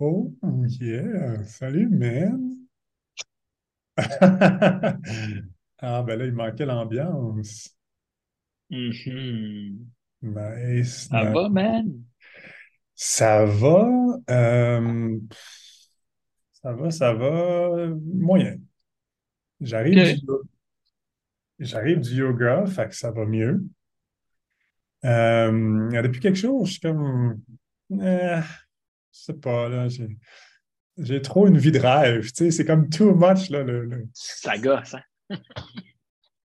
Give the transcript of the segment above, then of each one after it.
Oh yeah! Salut, man! Ah, ben là, il manquait l'ambiance. Mhm. Nice, Ça nice. va, man? Ça va? euh, ça va, ça va? Moyen. J'arrive du, j'arrive du yoga, fait que ça va mieux. Euh, depuis quelque chose, je suis comme... euh, je sais pas, là, j'ai trop une vie de rêve, tu sais, c'est comme too much, là, le, le- Ça gosse, hein?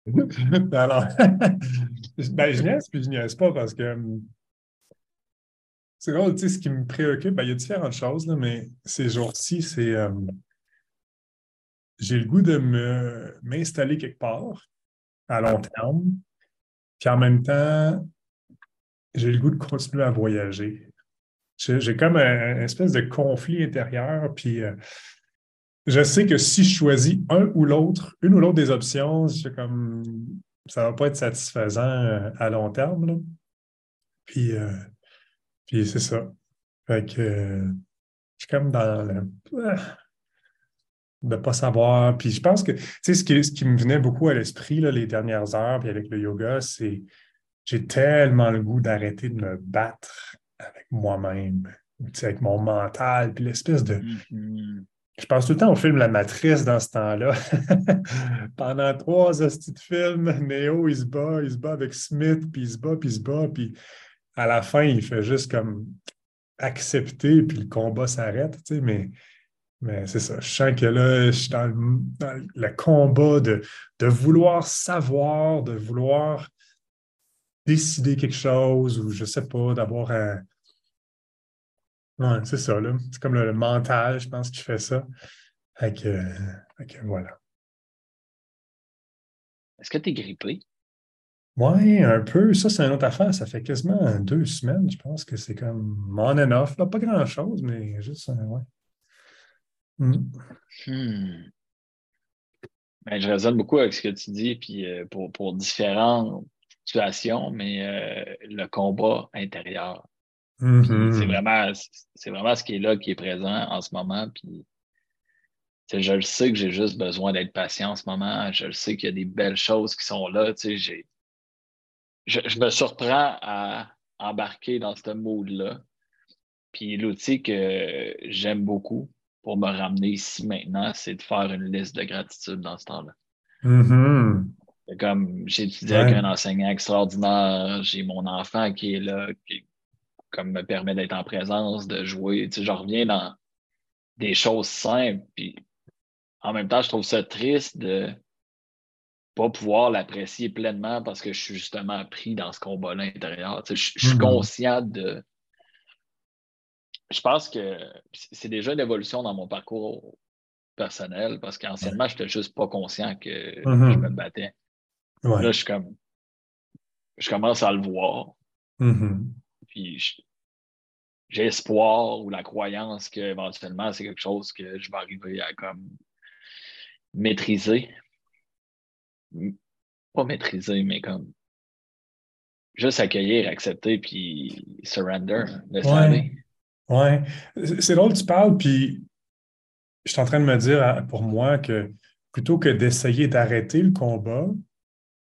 Alors, ben, je niaise puis je niaise pas parce que hum, c'est drôle, tu sais, ce qui me préoccupe, ben, il y a différentes choses, là, mais ces jours-ci, c'est hum, j'ai le goût de me m'installer quelque part à long terme, puis en même temps, j'ai le goût de continuer à voyager. J'ai comme un, un espèce de conflit intérieur, puis euh, je sais que si je choisis un ou l'autre, une ou l'autre des options, comme ça va pas être satisfaisant euh, à long terme, là. Puis, euh, Puis c'est ça. Fait que je suis comme dans le de pas savoir. Puis je pense que, tu sais, ce qui, ce qui me venait beaucoup à l'esprit les dernières heures, puis avec le yoga, c'est j'ai tellement le goût d'arrêter de me battre avec moi-même, avec mon mental, puis l'espèce de. Mhm. Je pense tout le temps au film La Matrice dans ce temps-là. Pendant trois hosties de films, Neo, il se bat, il se bat avec Smith, puis il se bat, puis il se bat, puis à la fin, il fait juste comme accepter, puis le combat s'arrête, tu sais, mais, mais c'est ça. Je sens que là, je suis dans le, dans le combat de, de vouloir savoir, de vouloir décider quelque chose, ou je sais pas, d'avoir un. Ouais, c'est ça, là. C'est comme le, le mental, je pense, qui fait ça. Fait que, fait que voilà. Est-ce que t'es grippé? Ouais, un peu. Ça, c'est une autre affaire. Ça fait quasiment deux semaines, je pense que c'est comme on and off. Là. Pas grand-chose, mais juste, ouais. Mm. Hmm. Ben, je résonne beaucoup avec ce que tu dis, puis euh, pour, pour différentes situations, mais euh, le combat intérieur. Mhm. c'est vraiment, c'est vraiment ce qui est là, qui est présent en ce moment. Puis je le sais que j'ai juste besoin d'être patient en ce moment. Je le sais qu'il y a des belles choses qui sont là. Je, je me surprends à embarquer dans ce mood-là. Puis l'outil que j'aime beaucoup pour me ramener ici maintenant, c'est de faire une liste de gratitude dans ce temps-là. C'est Comme j'ai étudié avec un enseignant extraordinaire, j'ai mon enfant qui est là, qui comme me permet d'être en présence, de jouer. Tu sais, je reviens dans des choses simples. Puis en même temps, je trouve ça triste de pas pouvoir l'apprécier pleinement parce que je suis justement pris dans ce combat-là intérieur. Tu sais, je, je suis Mhm. conscient de. Je pense que c'est déjà une évolution dans mon parcours personnel parce qu'anciennement, je n'étais juste pas conscient que Mhm. je me battais. Ouais. Là, je suis comme. Je commence à le voir. Mhm. Puis j'ai espoir ou la croyance qu'éventuellement, c'est quelque chose que je vais arriver à comme maîtriser. Pas maîtriser, mais comme juste accueillir, accepter, puis surrender, laisser Ouais. aller. Ouais. C'est drôle, tu parles, puis je suis en train de me dire pour moi que plutôt que d'essayer d'arrêter le combat,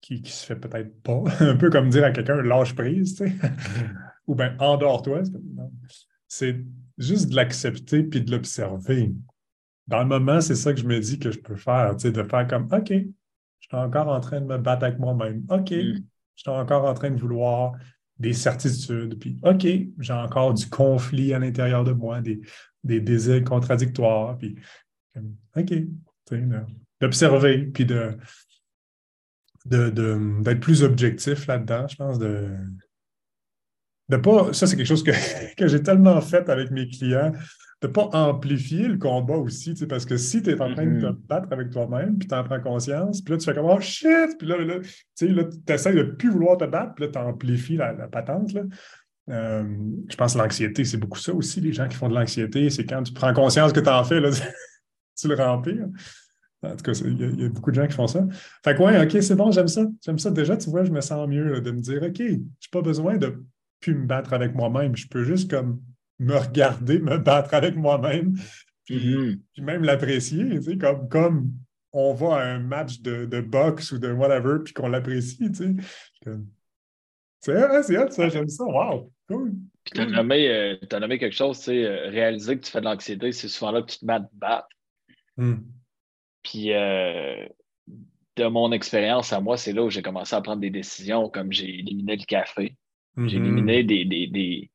qui, qui se fait peut-être pas, un peu comme dire à quelqu'un lâche prise, tu sais, ou bien endors-toi, c'est juste de l'accepter puis de l'observer. Dans le moment, c'est ça que je me dis que je peux faire, tu sais, de faire comme OK, je suis encore en train de me battre avec moi-même. OK, Mm. je suis encore en train de vouloir des certitudes. Puis OK, j'ai encore du conflit à l'intérieur de moi, des, des désirs contradictoires. Puis OK, d'observer, puis de, de, de- d'être plus objectif là-dedans, je pense, de, de pas, ça c'est quelque chose que, que j'ai tellement fait avec mes clients, de ne pas amplifier le combat aussi, tu sais, parce que si tu es en train de te Mhm. battre avec toi-même, puis tu en prends conscience, puis là tu fais comme oh shit, puis là, là tu sais, là, essaies de plus vouloir te battre, puis là tu amplifies la, la patente. Là. Euh, je pense que l'anxiété, c'est beaucoup ça aussi, les gens qui font de l'anxiété, c'est quand tu prends conscience que tu en fais, là, tu le remplis. En tout cas, il y, a- il y a beaucoup de gens qui font ça. Fait que ouais, OK, c'est bon, j'aime ça. J'aime ça. Déjà, tu vois, je me sens mieux là, de me dire, OK, je n'ai pas besoin de plus me battre avec moi-même. Je peux juste comme me regarder, me battre avec moi-même, puis, Mhm. puis même l'apprécier, tu sais, comme, comme on va à un match de, de boxe ou de whatever, puis qu'on l'apprécie, tu sais. Comme, C'est hot, ça, j'aime ça. Wow, cool. Puis t'as nommé, euh, t'as nommé quelque chose, tu sais, euh, réaliser que tu fais de l'anxiété, c'est souvent là que tu te mets à te battre. Hmm. Puis euh, de mon expérience à moi, c'est là où j'ai commencé à prendre des décisions, comme j'ai éliminé le café. Mhm. éliminé des, des, des,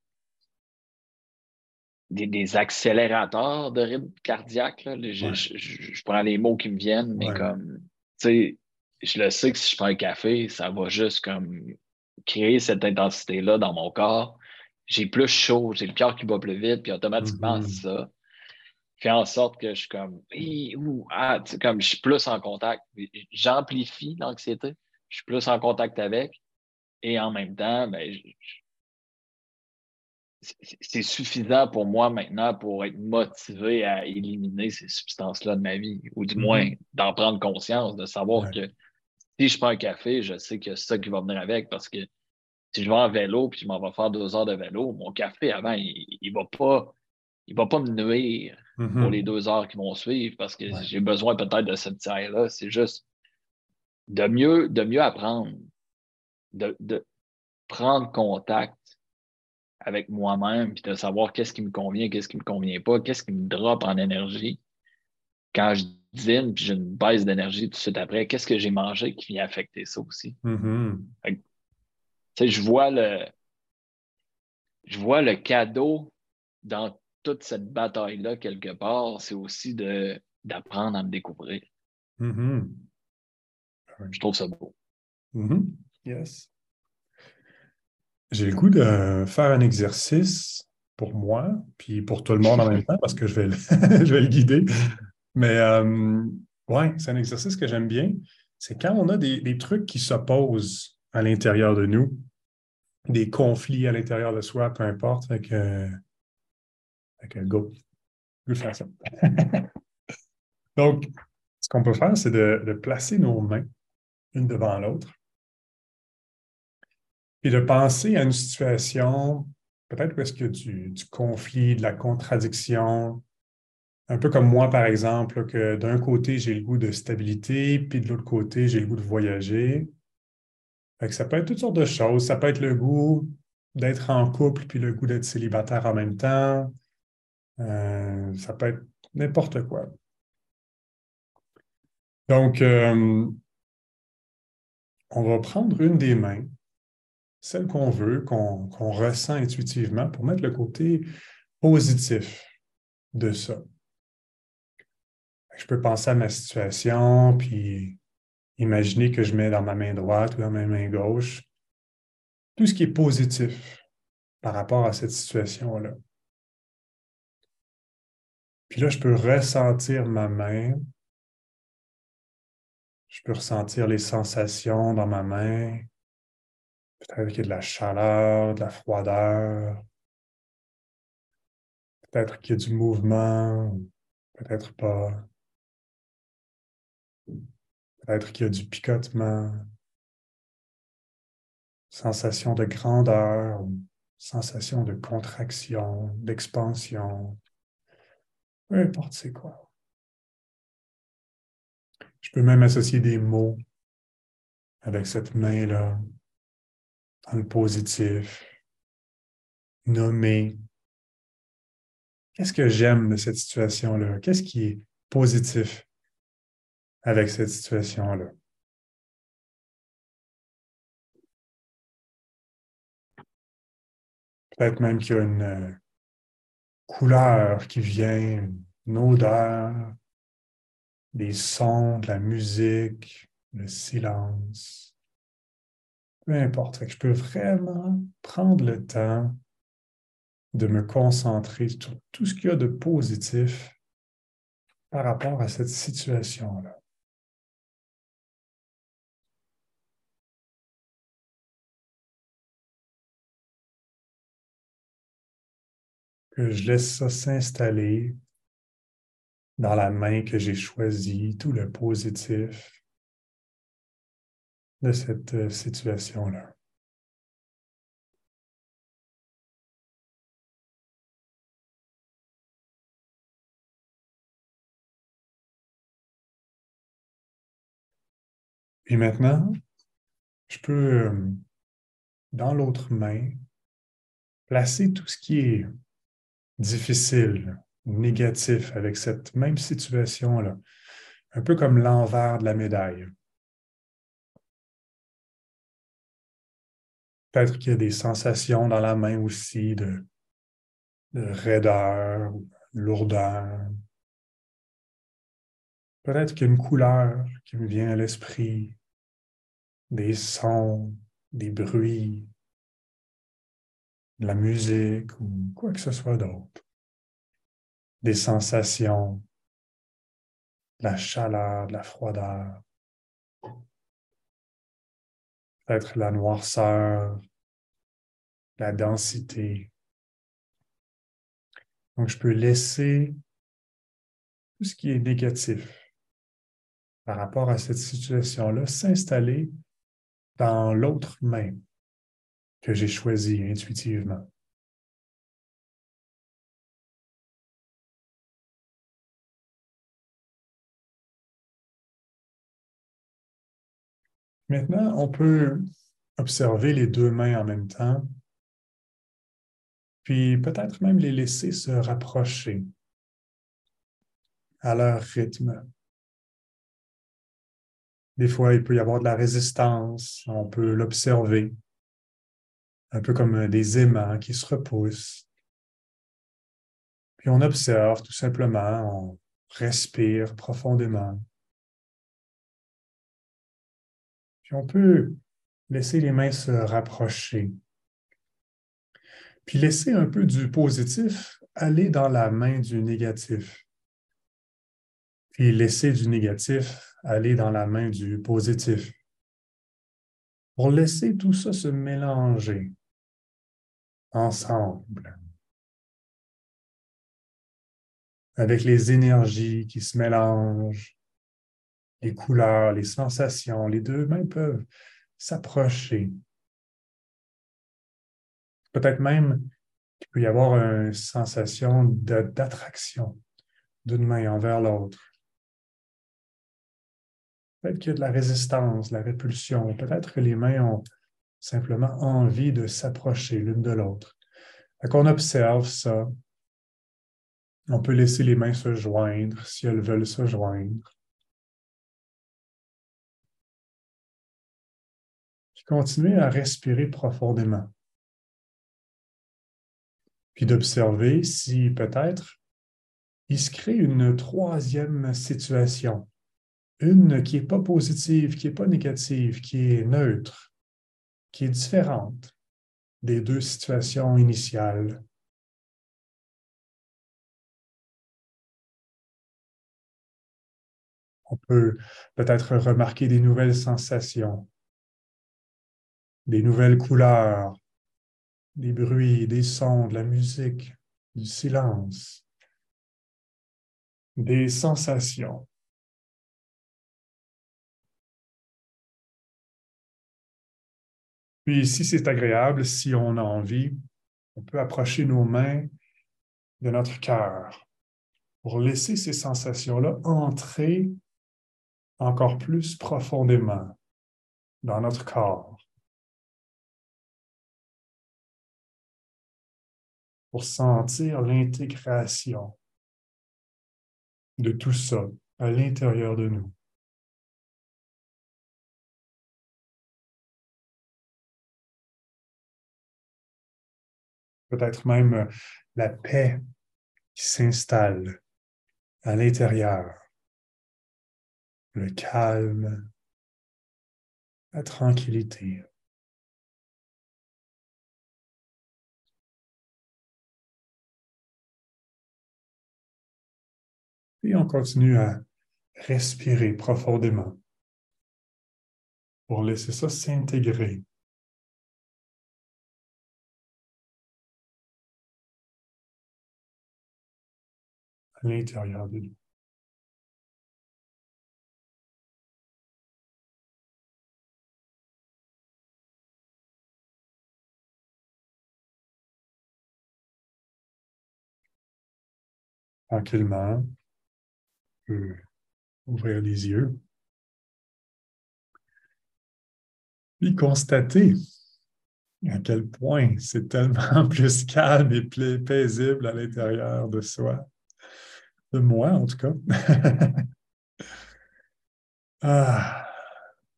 des, des accélérateurs de rythme cardiaque. là. Je, Ouais. je- je- je prends les mots qui me viennent, mais Ouais. comme, tu sais, je le sais que si je prends un café, ça va juste comme créer cette intensité-là dans mon corps. J'ai plus chaud, j'ai le cœur qui bat plus vite, puis automatiquement, Mhm. ça fait en sorte que je suis comme, ouh, ah, tu sais, comme je suis plus en contact. J'amplifie l'anxiété, je suis plus en contact avec, et en même temps, ben, c'est- suffisant pour moi maintenant pour être motivé à éliminer ces substances-là de ma vie, ou du Mhm. moins d'en prendre conscience, de savoir Ouais. que si je prends un café, je sais que c'est ça qui va venir avec parce que si je vais en vélo puis je m'en vais faire deux heures de vélo, mon café avant, il, il va pas, il va pas me nuire pour Mhm. les deux heures qui vont suivre parce que Ouais. j'ai besoin peut-être de cette tiers-là. C'est juste de mieux, de mieux apprendre, de, de prendre contact avec moi-même, puis de savoir qu'est-ce qui me convient, qu'est-ce qui me convient pas, qu'est-ce qui me drop en énergie. Quand je dîne, puis j'ai une baisse d'énergie tout de suite après, qu'est-ce que j'ai mangé qui vient affecter ça aussi? Mhm. Sais, je vois le, je vois le cadeau dans toute cette bataille-là, quelque part, c'est aussi d'apprendre à me découvrir. Mhm. Je trouve ça beau. Mhm. Yes. J'ai le goût de faire un exercice pour moi, puis pour tout le monde en même temps, parce que je vais le, guider. Mais euh, ouais, c'est un exercice que j'aime bien. C'est quand on a des, trucs qui s'opposent à l'intérieur de nous, des conflits à l'intérieur de soi, peu importe. Fait que, fait que go. Faire ça. Donc, ce qu'on peut faire, c'est de placer nos mains une devant l'autre et de penser à une situation, peut-être où est-ce a du, du conflit, de la contradiction, un peu comme moi, par exemple, que d'un côté, j'ai le goût de stabilité, puis de l'autre côté, j'ai le goût de voyager. Que ça peut être toutes sortes de choses. Ça peut être le goût d'être en couple, puis le goût d'être célibataire en même temps. Euh, ça peut être n'importe quoi. Donc, euh, on va prendre une des mains, celle qu'on veut, qu'on ressent intuitivement, pour mettre le côté positif de ça. Je peux penser à ma situation, puis imaginer que je mets dans ma main droite ou dans ma main gauche tout ce qui est positif par rapport à cette situation-là. Puis là, je peux ressentir ma main. Je peux ressentir les sensations dans ma main. Peut-être qu'il y a de la chaleur, de la froideur. Peut-être qu'il y a du mouvement, peut-être pas. Peut-être qu'il y a du picotement. Sensation de grandeur, sensation de contraction, d'expansion. Peu importe c'est quoi. Je peux même associer des mots avec cette main-là, dans le positif, nommer. Qu'est-ce que j'aime de cette situation-là? Qu'est-ce qui est positif avec cette situation-là? Peut-être même qu'il y a une euh, couleur qui vient, une odeur, des sons, de la musique, le silence. Peu importe. Je peux vraiment prendre le temps de me concentrer sur tout ce qu'il y a de positif par rapport à cette situation-là. Que je laisse ça s'installer dans la main que j'ai choisie, tout le positif de cette euh, situation-là. Et maintenant, je peux, euh, dans l'autre main, placer tout ce qui est difficile négatif avec cette même situation-là, un peu comme l'envers de la médaille. Peut-être qu'il y a des sensations dans la main aussi de, de raideur, lourdeur. Peut-être qu'il y a une couleur qui me vient à l'esprit, des sons, des bruits, de la musique ou quoi que ce soit d'autre. Des sensations, de la chaleur, de la froideur. Peut-être la noirceur, la densité. Donc, je peux laisser tout ce qui est négatif par rapport à cette situation-là s'installer dans l'autre main que j'ai choisie intuitivement. Maintenant, on peut observer les deux mains en même temps, puis peut-être même les laisser se rapprocher à leur rythme. Des fois, il peut y avoir de la résistance, on peut l'observer, un peu comme des aimants qui se repoussent. Puis on observe tout simplement, on respire profondément. On peut laisser les mains se rapprocher. Puis laisser un peu du positif aller dans la main du négatif. Puis laisser du négatif aller dans la main du positif. Pour laisser tout ça se mélanger ensemble. Avec les énergies qui se mélangent, les couleurs, les sensations, les deux mains peuvent s'approcher. Peut-être même qu'il peut y avoir une sensation d'attraction d'une main envers l'autre. Peut-être qu'il y a de la résistance, de la répulsion. Peut-être que les mains ont simplement envie de s'approcher l'une de l'autre. On observe ça. On peut laisser les mains se joindre si elles veulent se joindre. Continuer à respirer profondément. Puis d'observer si peut-être il se crée une troisième situation, une qui n'est pas positive, qui n'est pas négative, qui est neutre, qui est différente des deux situations initiales. On peut peut-être remarquer des nouvelles sensations, des nouvelles couleurs, des bruits, des sons, de la musique, du silence, des sensations. Puis si c'est agréable, si on a envie, on peut approcher nos mains de notre cœur pour laisser ces sensations-là entrer encore plus profondément dans notre corps. Pour sentir l'intégration de tout ça à l'intérieur de nous. Peut-être même euh, la paix qui s'installe à l'intérieur, le calme, la tranquillité. Et on continue à respirer profondément pour laisser ça s'intégrer. à l'intérieur de nous. Tranquillement, ouvrir les yeux. Puis constater à quel point c'est tellement plus calme et paisible à l'intérieur de soi. De moi, en tout cas. ah,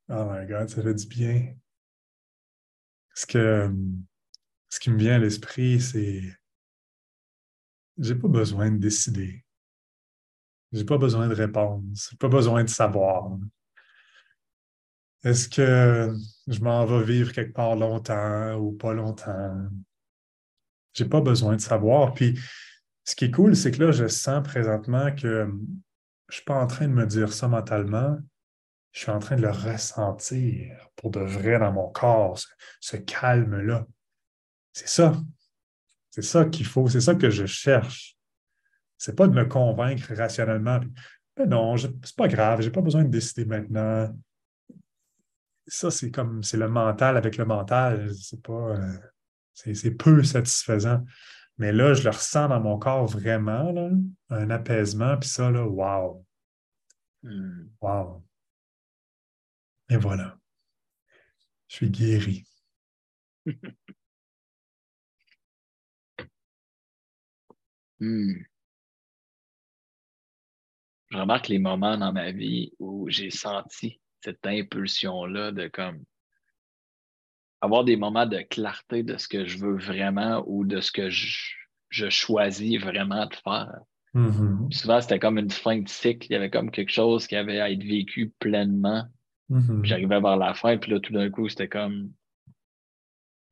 oh my God, ça fait du bien. Ce, que, ce qui me vient à l'esprit, c'est j'ai pas besoin de décider. J'ai pas besoin de réponse. Pas besoin de savoir. Est-ce que je m'en vais vivre quelque part longtemps ou pas longtemps? J'ai pas besoin de savoir. Puis, ce qui est cool, c'est que là, je sens présentement que je suis pas en train de me dire ça mentalement. Je suis en train de le ressentir pour de vrai dans mon corps, ce, calme-là. C'est ça. C'est ça qu'il faut. C'est ça que je cherche. C'est pas de me convaincre rationnellement. Mais non, c'est pas grave, j'ai pas besoin de décider maintenant ça, c'est comme c'est le mental avec le mental. C'est pas. Euh, c'est peu satisfaisant. Mais là, je le ressens dans mon corps vraiment, là, un apaisement, puis ça, là, wow. Hmm. Wow. Et voilà. Je suis guéri. Hmm. Je remarque les moments dans ma vie où j'ai senti cette impulsion-là de comme avoir des moments de clarté de ce que je veux vraiment ou de ce que je, choisis vraiment de faire. Mm-hmm. Souvent, c'était comme une fin de cycle. Il y avait comme quelque chose qui avait à être vécu pleinement. Mm-hmm. J'arrivais vers la fin, puis là, tout d'un coup, c'était comme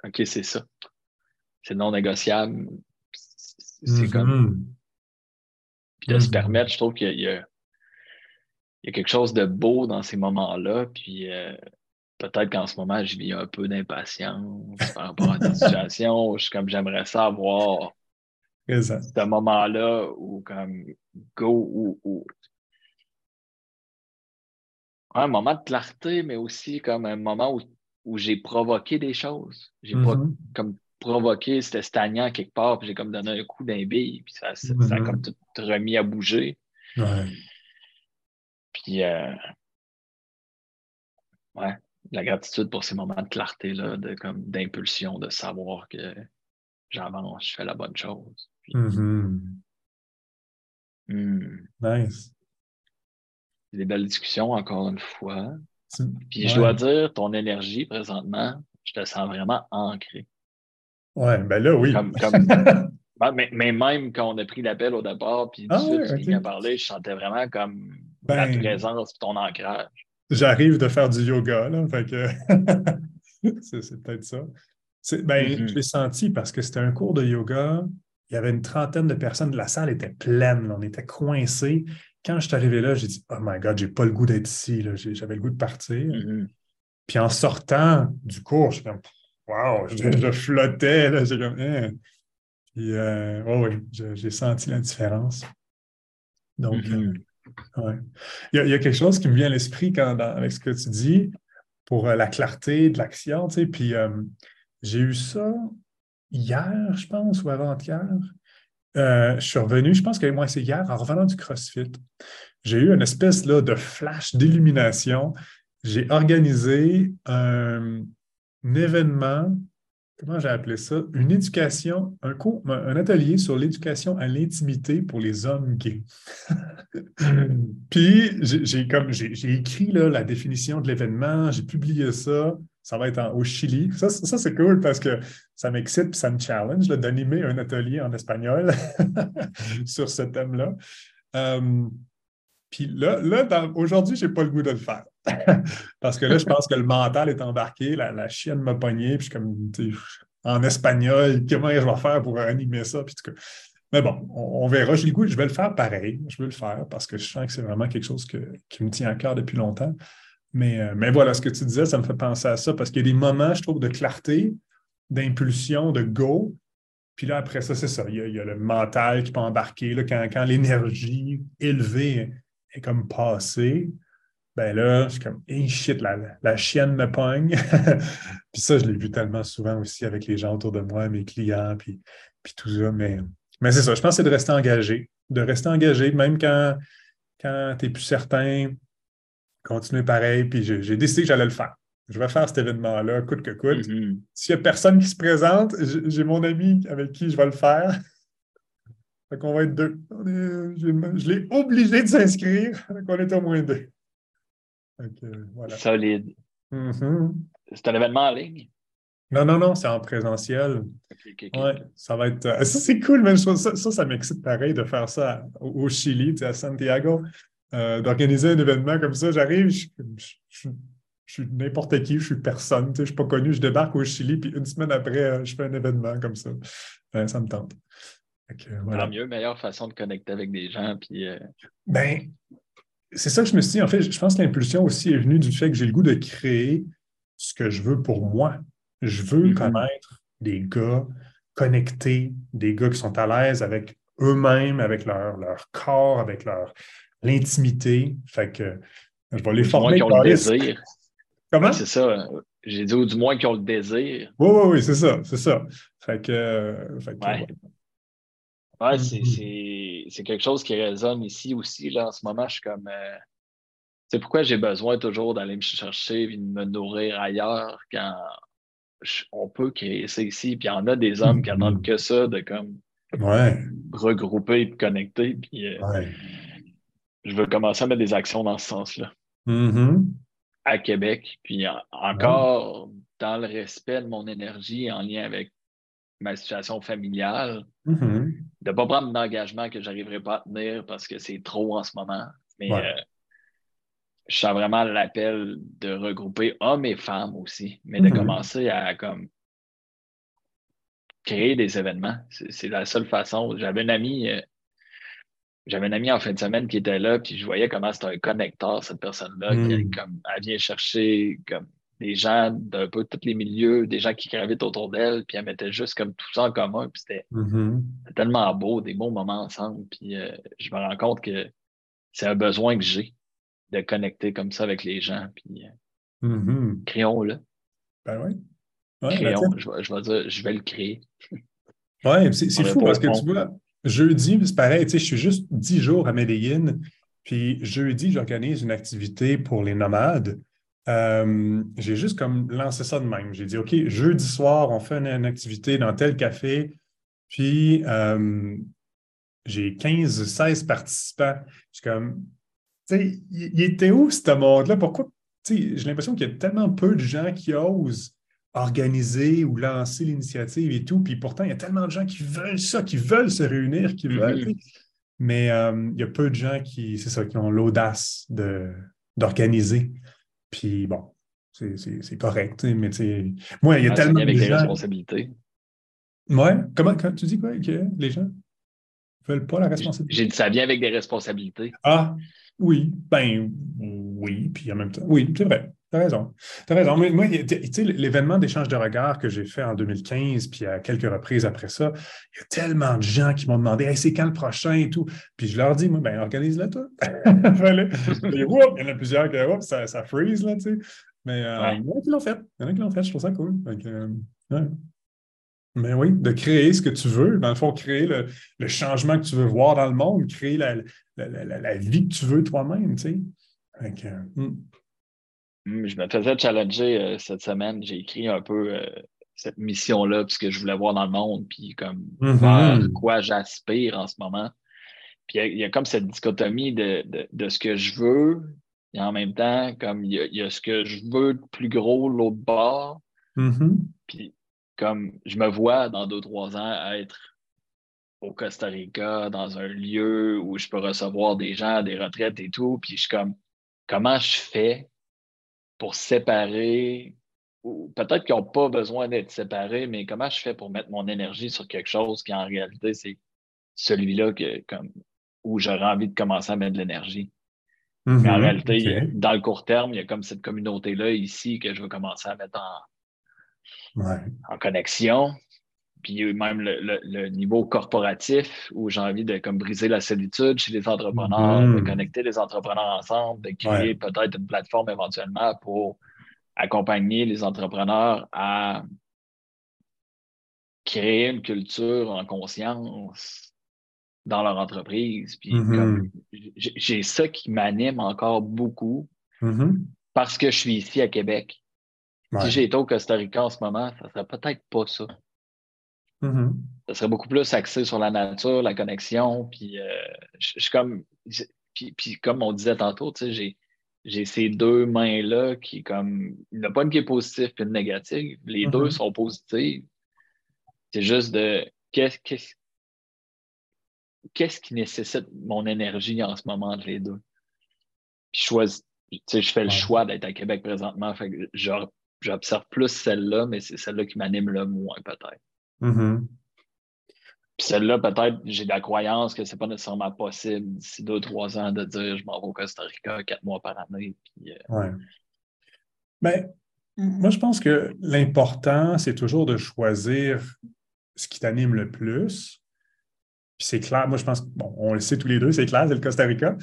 OK, c'est ça. C'est non négociable. C'est comme. Mm-hmm. Puis de se permettre, je trouve qu'il y a il y a quelque chose de beau dans ces moments-là. Puis euh, peut-être qu'en ce moment, je vis un peu d'impatience par rapport à la situation. Je suis comme j'aimerais savoir ce moment-là où comme go ou, un moment de clarté, mais aussi comme un moment où, où j'ai provoqué des choses. J'ai pas mm-hmm. comme provoqué, c'était stagnant quelque part, puis j'ai comme donné un coup d'un puis ça, ça, a mm-hmm. comme tout remis à bouger. Ouais. Puis, euh, ouais, la gratitude pour ces moments de clarté, là, de, comme, d'impulsion, de savoir que j'avance, je fais la bonne chose. Mm-hmm. Hmm. Nice. Des belles discussions, encore une fois. Puis je dois dire, ton énergie présentement, je te sens vraiment ancré. Ouais, ben là, oui. mais, même quand on a pris l'appel au départ, puis ah, tu viens parler, je sentais vraiment comme ta ben, présence ton ancrage. J'arrive de faire du yoga, là, fait que c'est peut-être ça. Ben, mm-hmm. Je l'ai senti parce que c'était un cours de yoga. Il y avait une trentaine de personnes. La salle était pleine. on était coincés. Quand je suis arrivé là, j'ai dit Oh my God, j'ai pas le goût d'être ici. J'avais le goût de partir. Mm-hmm. Puis en sortant du cours, je suis comme Wow, je, flottais. Là, comme, hein. Puis, euh, oh oui, j'ai senti la différence. Donc, mm-hmm. euh, il, y a, quelque chose qui me vient à l'esprit avec ce que tu dis pour euh, la clarté de l'action. Tu sais, puis euh, j'ai eu ça hier, je pense, ou avant-hier. Euh, je suis revenu, je pense que moi, c'est hier, en revenant du CrossFit. J'ai eu une espèce là, de flash d'illumination. J'ai organisé un événement comment j'ai appelé ça? Une éducation, un cours, un atelier sur l'éducation à l'intimité pour les hommes gays. Puis j'ai comme j'ai écrit là, la définition de l'événement, j'ai publié ça. Ça va être au Chili. Ça, ça c'est cool parce que ça m'excite et ça me challenge d'animer un atelier en espagnol sur ce thème-là. Euh, puis là, là aujourd'hui, je n'ai pas le goût de le faire. Parce que là, je pense que le mental est embarqué, la, chienne m'a pogné, puis je suis comme, en espagnol, comment je vais faire pour animer ça? Puis, mais bon, on, verra. J'ai le goût, je vais le faire pareil. Je veux le faire parce que je sens que c'est vraiment quelque chose qui me tient à cœur depuis longtemps. Mais, euh, mais voilà, ce que tu disais, ça me fait penser à ça parce qu'il y a des moments, je trouve, de clarté, d'impulsion, de go. Puis là, après ça, c'est ça. Il y, a, le mental qui peut embarquer. Là, quand, quand l'énergie élevée est comme passée, ben là, je suis comme, hey shit, la, chienne me pogne. puis ça, je l'ai vu tellement souvent aussi avec les gens autour de moi, mes clients, puis, puis tout ça. Mais, mais c'est ça, je pense que c'est de rester engagé. De rester engagé, même quand, quand tu n'es plus certain, continuer pareil. Puis j'ai décidé que j'allais le faire. je vais faire cet événement-là, coûte que coûte. Mhm. S'il n'y a personne qui se présente, j'ai mon ami avec qui je vais le faire. Fait qu'on va être deux. je l'ai obligé de s'inscrire. Fait qu'on est au moins deux. Solide. Mm-hmm. C'est un événement en ligne? Non, non, non, c'est en présentiel. Ouais, ça va être. Euh, ça, c'est cool, mais ça, ça, ça m'excite pareil de faire ça au Chili, à Santiago, euh, d'organiser un événement comme ça. J'arrive, je, suis n'importe qui, je suis personne, je ne suis pas connu, je débarque au Chili, puis une semaine après, euh, je fais un événement comme ça. ça me tente. Voilà. mieux, meilleure façon de connecter avec des gens. Puis, Ben, c'est ça que je me suis dit. En fait, je pense que l'impulsion aussi est venue du fait que j'ai le goût de créer ce que je veux pour moi. Je veux mm-hmm. connaître des gars connectés, des gars qui sont à l'aise avec eux-mêmes, avec leur, leur corps, avec leur l'intimité. Fait que je vais les former. Qui ont le désir. Comment? c'est ça. J'ai dit, ou du moins qui ont le désir. Oui, oui, oui, c'est ça, c'est ça. Fait que. Fait ouais. Ouais mm-hmm. c'est quelque chose qui résonne ici aussi. Là, en ce moment, je suis comme. Euh, c'est pourquoi j'ai besoin toujours d'aller me chercher et de me nourrir ailleurs quand on peut créer ça ici? Puis il y en a des hommes qui n'attendent mm-hmm. que ça, de comme regrouper et connecter. Puis, euh, Je veux commencer à mettre des actions dans ce sens-là. Mm-hmm. À Québec. Puis encore dans le respect de mon énergie en lien avec ma situation familiale, mm-hmm. De ne pas prendre d'engagement que je n'arriverai pas à tenir parce que c'est trop en ce moment. Mais euh, je sens vraiment l'appel de regrouper hommes et femmes aussi, mais de mhm. commencer à comme créer des événements. C'est la seule façon. J'avais un ami, euh, j'avais un ami en fin de semaine qui était là, puis je voyais comment c'était un connecteur, cette personne-là, qui mhm. comme, elle vient chercher comme des gens d'un peu tous les milieux, des gens qui gravitent autour d'elle, puis elle mettait juste comme tout ça en commun, puis c'était mhm. tellement beau, des beaux moments ensemble, puis euh, je me rends compte que c'est un besoin que j'ai de connecter comme ça avec les gens. Puis, euh, mm-hmm. créons-le. Ben oui. Créons, je, vais, dire, je vais le créer. Oui, c'est fou parce que tu vois, jeudi, c'est pareil, tu sais, je suis juste dix jours à Medellin, puis jeudi, j'organise une activité pour les nomades. Euh, j'ai juste comme lancé ça de même. J'ai dit, OK, jeudi soir, on fait une, activité dans tel café, puis euh, j'ai 15, 16 participants. Je suis comme, il était où ce monde-là? Pourquoi? J'ai l'impression qu'il y a tellement peu de gens qui osent organiser ou lancer l'initiative et tout. Puis pourtant, il y a tellement de gens qui veulent ça, qui veulent se réunir, qui veulent. Mm-hmm. Mais euh, il y a peu de gens qui, c'est ça, qui ont l'audace d'organiser. Puis bon, c'est correct. Mais moi, il y a tellement avec de les responsabilités. Ouais. Comment tu dis quoi? Que les gens ne veulent pas la responsabilité? J'ai dit ça vient avec des responsabilités. Ah, oui, ben oui, puis en même temps, oui, c'est vrai. Tu as raison. Tu as raison. Mais moi, tu sais, l'événement d'échange de regards que j'ai fait en 2015, puis à quelques reprises après ça, il y a tellement de gens qui m'ont demandé hey, c'est quand le prochain et tout? Puis je leur dis, moi, ben organise-le toi. il y en a plusieurs qui ça, ça freeze, là, tu sais. Mais euh, il y en a qui l'ont fait. Il y en a qui l'ont fait, je trouve ça cool. Donc, euh, mais oui, de créer ce que tu veux, dans le fond, créer le, changement que tu veux voir dans le monde, créer la, vie que tu veux toi-même, tu sais. Hmm, je me faisais challenger euh, cette semaine. J'ai écrit un peu euh, cette mission-là, ce que je voulais voir dans le monde, puis comme mm-hmm. vers quoi j'aspire en ce moment. Puis il y, a comme cette dichotomie de, ce que je veux, et en même temps, comme il y, a ce que je veux de plus gros, l'autre bord. Mm-hmm. Puis comme je me vois dans deux, trois ans être au Costa Rica, dans un lieu où je peux recevoir des gens, des retraites et tout, puis je suis comme, comment je fais pour séparer, ou peut-être qu'ils n'ont pas besoin d'être séparés, mais comment je fais pour mettre mon énergie sur quelque chose qui en réalité, c'est celui-là que, comme, où j'aurais envie de commencer à mettre de l'énergie. mais en mm-hmm. réalité, dans le court terme, il y a comme cette communauté-là ici que je veux commencer à mettre en, en connexion. Puis même le, niveau corporatif où j'ai envie de comme briser la solitude chez les entrepreneurs, de mm-hmm. connecter les entrepreneurs ensemble, de créer peut-être une plateforme éventuellement pour accompagner les entrepreneurs à créer une culture en conscience dans leur entreprise. Puis mm-hmm. j'ai ça qui m'anime encore beaucoup mm-hmm. parce que je suis ici à Québec. Si j'étais au Costa Rica en ce moment, ça serait peut-être pas ça. Mm-hmm. Ça serait beaucoup plus axé sur la nature, la connexion. Puis, euh, je, comme, puis, comme on disait tantôt, j'ai, j'ai ces deux mains-là qui, comme, il n'y a pas une qui est positive et une négative. Les deux mm-hmm. sont positives. C'est juste de qu'est-ce, qu'est-ce, qui nécessite mon énergie en ce moment entre les deux? je choisis, je fais le choix d'être à Québec présentement. Fait j'observe plus celle-là, mais c'est celle-là qui m'anime le moins, peut-être. Mm-hmm. Puis celle-là, peut-être, j'ai la croyance que c'est pas nécessairement possible d'ici deux, trois ans de dire je m'en vais au Costa Rica quatre mois par année. Puis, euh, ben, moi, je pense que l'important, c'est toujours de choisir ce qui t'anime le plus. Puis c'est clair, moi, je pense, bon, on le sait tous les deux, c'est clair, c'est le Costa Rica.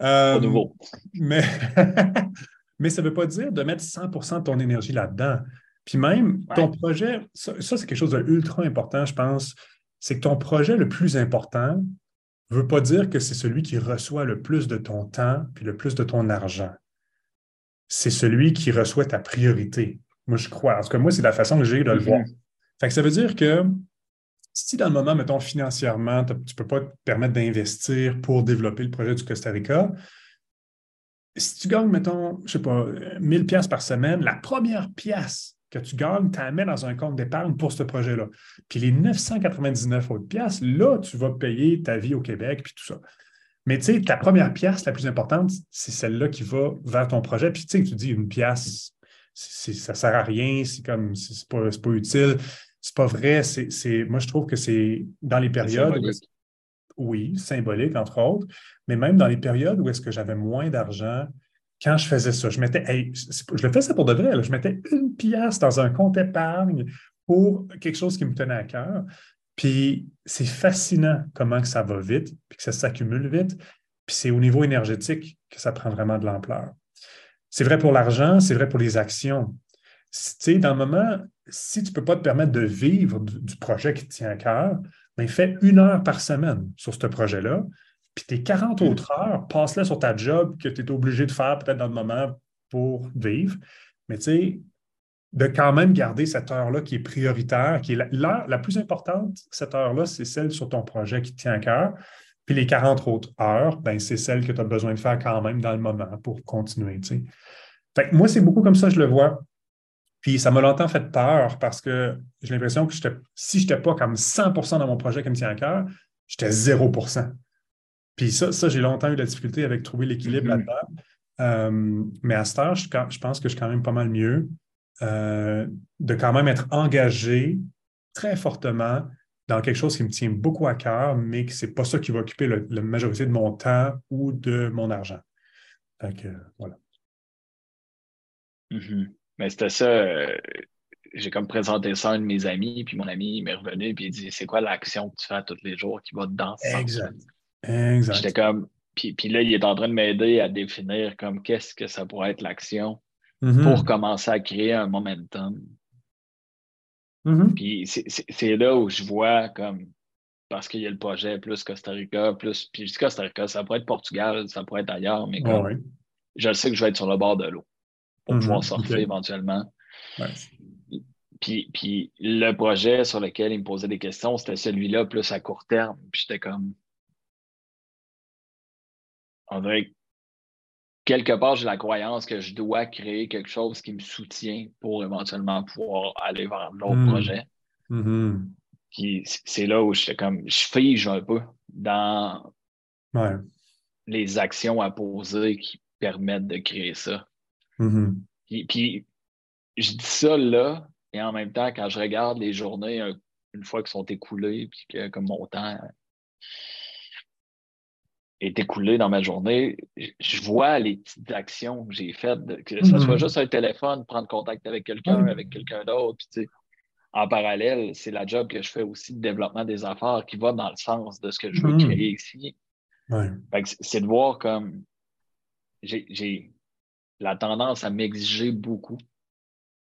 Euh, nouveau. Mais, mais ça ne veut pas dire de mettre 100 de ton énergie là-dedans. Puis même, ton projet, ça, c'est quelque chose d'ultra important, je pense, c'est que ton projet le plus important ne veut pas dire que c'est celui qui reçoit le plus de ton temps puis le plus de ton argent. C'est celui qui reçoit ta priorité. Moi, je crois. En tout cas, moi, c'est la façon que j'ai de le voir. Mm-hmm. Fait que ça veut dire que si dans le moment, mettons, financièrement, tu ne peux pas te permettre d'investir pour développer le projet du Costa Rica, si tu gagnes, mettons, je ne sais pas, 1000 pièces par semaine, la première pièce que tu gagnes, tu mets dans un compte d'épargne pour ce projet-là. Puis les 999 autres pièces, là, tu vas payer ta vie au Québec, puis tout ça. Mais tu sais, ta première pièce, la plus importante, c'est celle-là qui va vers ton projet. Puis tu sais, tu dis une pièce, ça ne sert à rien, c'est comme, c'est pas, pas utile. C'est pas vrai. C'est, moi, je trouve que c'est dans les périodes où oui, symbolique, entre autres, mais même dans les périodes où est-ce que j'avais moins d'argent, quand je faisais ça, je mettais, je le faisais pour de vrai, je mettais une pièce dans un compte épargne pour quelque chose qui me tenait à cœur. Puis c'est fascinant comment que ça va vite, puis que ça s'accumule vite. Puis c'est au niveau énergétique que ça prend vraiment de l'ampleur. C'est vrai pour l'argent, c'est vrai pour les actions. Tu sais, dans le moment, si tu ne peux pas te permettre de vivre du, projet qui te tient à cœur, ben fais une heure par semaine sur ce projet-là, puis tes 40 autres heures, passe-les sur ta job que tu es obligé de faire peut-être dans le moment pour vivre. Mais tu sais, de quand même garder cette heure-là qui est prioritaire, qui est l'heure la plus importante, cette heure-là, c'est celle sur ton projet qui te tient à cœur. Puis les 40 autres heures, ben, c'est celle que tu as besoin de faire quand même dans le moment pour continuer. Fait que moi, c'est beaucoup comme ça, je le vois. Puis ça m'a longtemps fait peur parce que j'ai l'impression que si je n'étais pas comme 100 dans mon projet qui me tient à cœur, j'étais 0 Puis ça, ça j'ai longtemps eu la difficulté avec trouver l'équilibre mm-hmm. là-dedans. Euh, mais à cette heure, je, pense que je suis quand même pas mal mieux euh, de quand même être engagé très fortement dans quelque chose qui me tient beaucoup à cœur, mais que ce n'est pas ça qui va occuper la majorité de mon temps ou de mon argent. Donc, voilà. Mm-hmm. Mais c'était ça. Euh, j'ai comme présenté ça à un de mes amis, puis mon ami m'est revenu, puis il dit C'est quoi l'action que tu fais tous les jours qui va dans ce Exact. Exact. J'étais comme. Puis, puis, là, il est en train de m'aider à définir comme qu'est-ce que ça pourrait être l'action mm-hmm. pour commencer à créer un momentum. Mm-hmm. Puis c'est là où je vois comme parce qu'il y a le projet plus Costa Rica, plus. Puis Costa Rica, ça pourrait être Portugal, ça pourrait être ailleurs, mais comme, je sais que je vais être sur le bord de l'eau pour mhm, pouvoir sortir éventuellement. Puis, puis, le projet sur lequel il me posait des questions, c'était celui-là plus à court terme. Puis j'étais comme. On dirait que quelque part, j'ai la croyance que je dois créer quelque chose qui me soutient pour éventuellement pouvoir aller vers l'autre mhm. projet. Puis c'est là où j'étais comme. Je fige un peu dans les actions à poser qui permettent de créer ça. Mm-hmm. Puis, je dis ça là, et en même temps, quand je regarde les journées une fois qu'elles sont écoulées, puis que comme mon temps est écoulé dans ma journée, je vois les petites actions que j'ai faites, que ce soit mm-hmm. juste un téléphone, prendre contact avec quelqu'un, avec quelqu'un d'autre. en parallèle, c'est la job que je fais aussi de développement des affaires qui va dans le sens de ce que je veux mm-hmm. créer ici. C'est de voir comme j'ai la tendance à m'exiger beaucoup.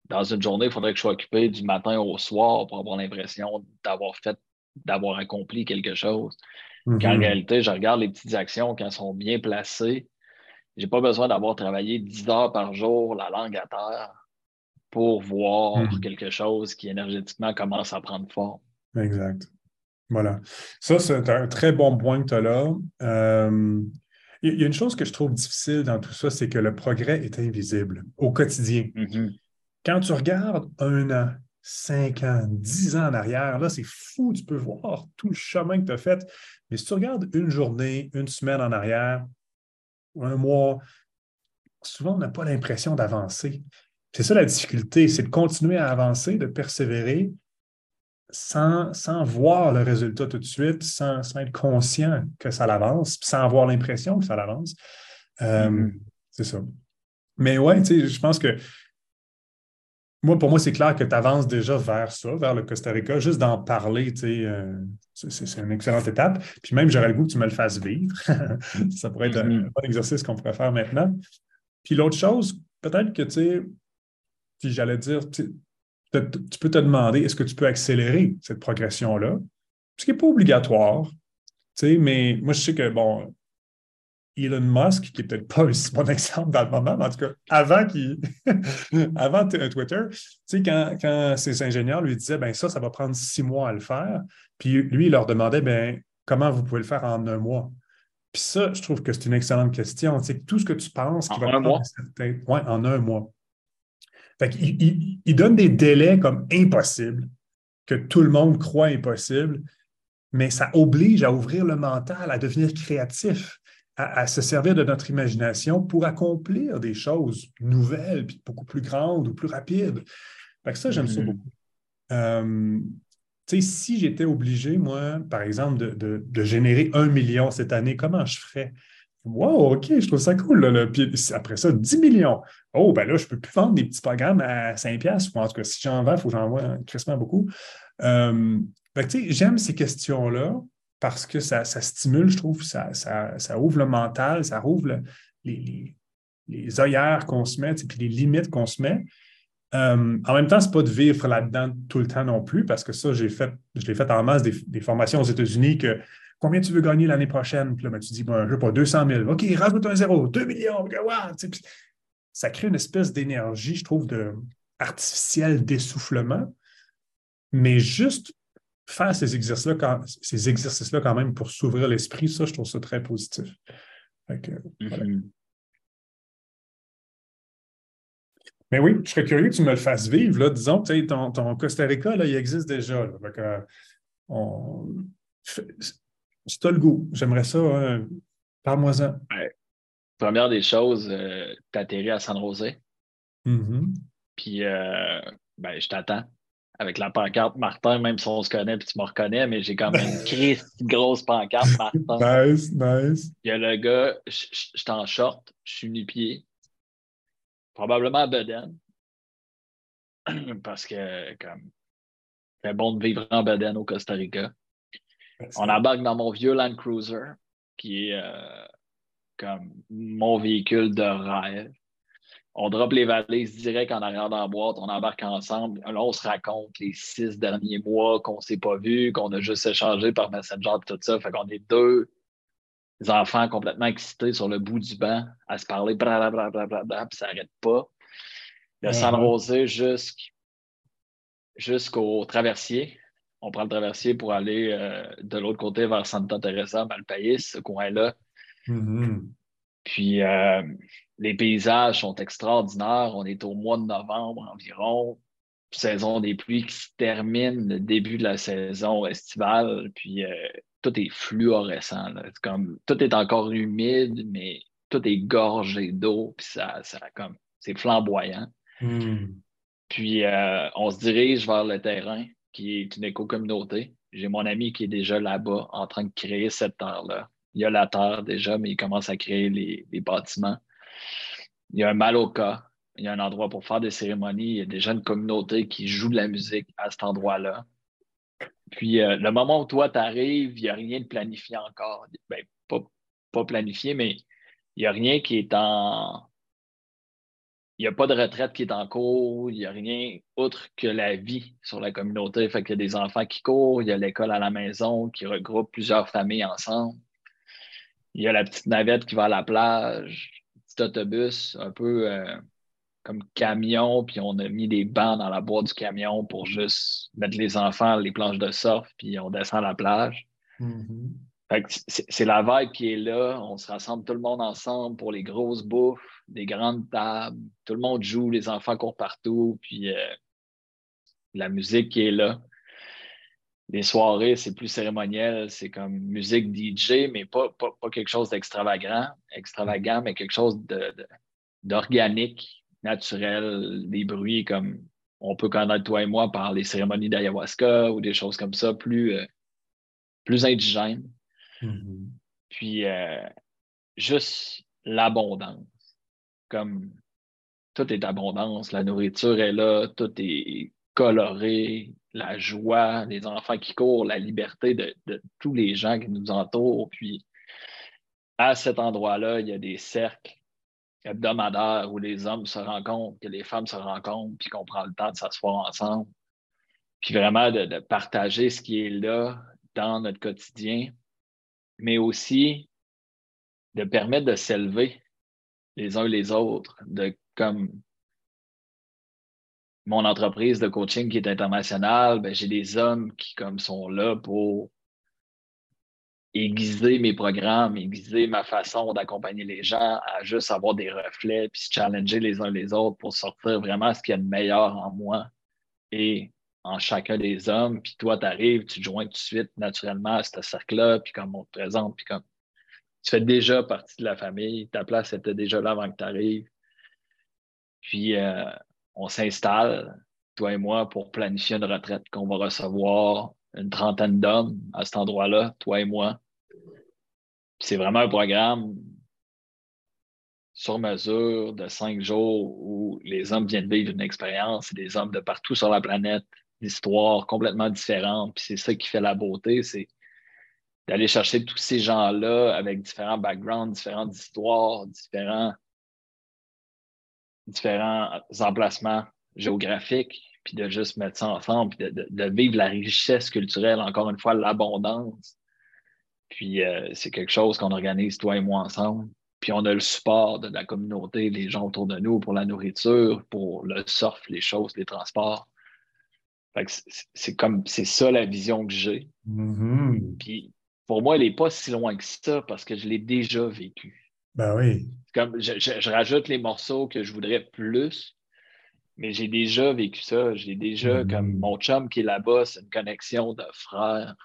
Dans une journée, il faudrait que je sois occupé du matin au soir pour avoir l'impression d'avoir fait, d'avoir accompli quelque chose. En Qu'en mm-hmm. réalité, je regarde les petites actions quand elles sont bien placées. J'ai pas besoin d'avoir travaillé 10 heures par jour, la langue à terre, pour voir hmm. quelque chose qui énergétiquement commence à prendre forme. Exact. Voilà. Ça, c'est un très bon point que tu as là. Euh, il y a une chose que je trouve difficile dans tout ça, c'est que le progrès est invisible au quotidien. Mm-hmm. Quand tu regardes un an, cinq ans, dix ans en arrière, là, c'est fou, tu peux voir tout le chemin que tu as fait. Mais si tu regardes une journée, une semaine en arrière, un mois, souvent, on n'a pas l'impression d'avancer. C'est ça la difficulté, c'est de continuer à avancer, de persévérer sans, sans voir le résultat tout de suite, sans, être conscient que ça l'avance, sans avoir l'impression que ça l'avance. Euh, mm-hmm. C'est ça. Mais ouais, tu sais, je pense que moi, pour moi, c'est clair que tu avances déjà vers ça, vers le Costa Rica. Juste d'en parler, euh, c'est une excellente étape. Puis même, j'aurais le goût que tu me le fasses vivre. ça pourrait être un, mm-hmm. bon exercice qu'on pourrait faire maintenant. Puis l'autre chose, peut-être que, tu sais, puis j'allais dire, tu peux te demander, est-ce que tu peux accélérer cette progression-là? Ce qui n'est pas obligatoire, tu sais, mais moi, je sais que, bon, Elon Musk, qui n'est peut-être pas un si bon exemple dans le moment, mais en tout cas, avant, qu'il avant Twitter, tu sais, quand, quand, ses ingénieurs lui disaient, ben ça, ça va prendre six mois à le faire, puis lui, il leur demandait, ben comment vous pouvez le faire en un mois? Puis ça, je trouve que c'est une excellente question. Tu sais, tout ce que tu penses qui en va un mois? Ouais, en un mois. Fait il, il, donne des délais comme impossibles, que tout le monde croit impossibles, mais ça oblige à ouvrir le mental, à devenir créatif à, se servir de notre imagination pour accomplir des choses nouvelles, puis beaucoup plus grandes ou plus rapides. Fait que ça, j'aime ça mm-hmm. beaucoup. Euh, si j'étais obligé, moi, par exemple, de, générer un million cette année, comment je ferais? Wow, OK, je trouve ça cool. Puis après ça, 10 millions. Oh, ben là, je ne peux plus vendre des petits programmes à 5$. Ou en tout cas, si j'en vends, il faut que j'en vende quasiment beaucoup. Euh, j'aime ces questions-là parce que ça, stimule, je trouve, ça, ça, ouvre le mental, ça rouvre les, les, œillères qu'on se met, puis les limites qu'on se met. Euh, en même temps, ce n'est pas de vivre là-dedans tout le temps non plus, parce que ça, j'ai fait, je l'ai fait en masse des, formations aux États-Unis que combien tu veux gagner l'année prochaine? Puis là, ben, tu dis, bon, je veux pas, 200 000. OK, rajoute un zéro, 2 millions. ça crée une espèce d'énergie, je trouve, de, artificielle d'essoufflement. Mais juste faire ces exercices-là quand, ces exercices-là quand même pour s'ouvrir l'esprit, ça, je trouve ça très positif. Mm-hmm. Mais oui, je serais curieux que tu me le fasses vivre. Là. Disons, ton, ton Costa Rica, là, il existe déjà. Si tu as le goût, j'aimerais ça. Hein. Parle-moi-en. Première des choses, euh, tu atterris à San José. Mm-hmm. Puis, euh, ben, je t'attends avec la pancarte Martin, même si on se connaît puis tu me reconnais, mais j'ai quand même une grosse pancarte Martin. Nice, nice. Il y a le gars, je suis en short, je suis nu-pied, probablement à Beden, parce que comme c'est bon de vivre en Beden au Costa Rica. On embarque dans mon vieux Land Cruiser, qui est euh, comme mon véhicule de rêve on drop les valises direct en arrière dans la boîte, on embarque ensemble. Là, on se raconte les six derniers mois qu'on ne s'est pas vu, qu'on a juste échangé par Messenger et tout ça. Fait qu'on est deux enfants complètement excités sur le bout du banc à se parler, blablabla, puis ça n'arrête pas. Le San Rosé jusqu'au traversier. On prend le traversier pour aller euh, de l'autre côté vers Santa Teresa, Malpais, ce coin-là. Mm-hmm. Puis euh, les paysages sont extraordinaires. On est au mois de novembre environ, saison des pluies qui se termine, le début de la saison estivale, puis euh, tout est fluorescent. Comme, tout est encore humide, mais tout est gorgé d'eau, puis ça, ça comme c'est flamboyant. Hmm. Puis euh, on se dirige vers le terrain, qui est une éco-communauté. J'ai mon ami qui est déjà là-bas en train de créer cette terre-là. Il y a la terre déjà, mais il commence à créer les, bâtiments. Il y a un Maloka. Il y a un endroit pour faire des cérémonies. Il y a déjà une communauté qui joue de la musique à cet endroit-là. Puis euh, le moment où toi, tu arrives, il n'y a rien de planifié encore. Ben, pas, pas planifié, mais il n'y a rien qui est en. Il n'y a pas de retraite qui est en cours, il n'y a rien autre que la vie sur la communauté. Fait qu'il y a des enfants qui courent, il y a l'école à la maison qui regroupe plusieurs familles ensemble. Il y a la petite navette qui va à la plage, autobus un peu euh, comme camion, puis on a mis des bancs dans la boîte du camion pour juste mettre les enfants les planches de surf, puis on descend à la plage. Mhm. C'est la vibe qui est là. On se rassemble tout le monde ensemble pour les grosses bouffes, des grandes tables. Tout le monde joue, les enfants courent partout, puis euh, la musique qui est là. Les soirées, c'est plus cérémoniel, c'est comme musique DJ, mais pas, pas, quelque chose d'extravagant, extravagant, mais quelque chose d'organique, naturel, des bruits comme on peut connaître toi et moi par les cérémonies d'ayahuasca ou des choses comme ça, plus, euh, plus indigènes. Mm-hmm. Puis euh, juste l'abondance. Comme tout est abondance, la nourriture est là, tout est coloré, la joie, les enfants qui courent, la liberté de, de tous les gens qui nous entourent. Puis à cet endroit-là, il y a des cercles hebdomadaires où les hommes se rencontrent, que les femmes se rencontrent, puis qu'on prend le temps de s'asseoir ensemble. Puis vraiment de, partager ce qui est là dans notre quotidien, mais aussi de permettre de s'élever les uns les autres, de comme mon entreprise de coaching qui est internationale, ben, j'ai des hommes qui comme sont là pour aiguiser mes programmes, aiguiser ma façon d'accompagner les gens à juste avoir des reflets puis se challenger les uns les autres pour sortir vraiment ce qu'il y a de meilleur en moi et en chacun des hommes. Puis toi, tu arrives, tu te joins tout de suite naturellement à ce cercle-là, puis comme on te présente, puis comme tu fais déjà partie de la famille, ta place était déjà là avant que tu arrives. Puis euh, on s'installe, toi et moi, pour planifier une retraite qu'on va recevoir une trentaine d'hommes à cet endroit-là, toi et moi c'est vraiment un programme sur mesure de cinq jours où les hommes viennent vivre une expérience, des hommes de partout sur la planète, d'histoires complètement différentes. Puis c'est ça qui fait la beauté, c'est d'aller chercher tous ces gens-là avec différents backgrounds, différentes histoires, différents, différents emplacements géographiques, puis de juste mettre ça ensemble, puis de vivre la richesse culturelle, encore une fois, l'abondance puis euh, c'est quelque chose qu'on organise, toi et moi, ensemble. Puis on a le support de la communauté, les gens autour de nous pour la nourriture, pour le surf, les choses, les transports. c'est comme c'est ça la vision que j'ai. Mm-hmm. Puis pour moi, elle n'est pas si loin que ça parce que je l'ai déjà vécu. Ben oui. Comme je, rajoute les morceaux que je voudrais plus, mais j'ai déjà vécu ça. J'ai déjà, mm-hmm. comme mon chum qui est là-bas, c'est une connexion de frères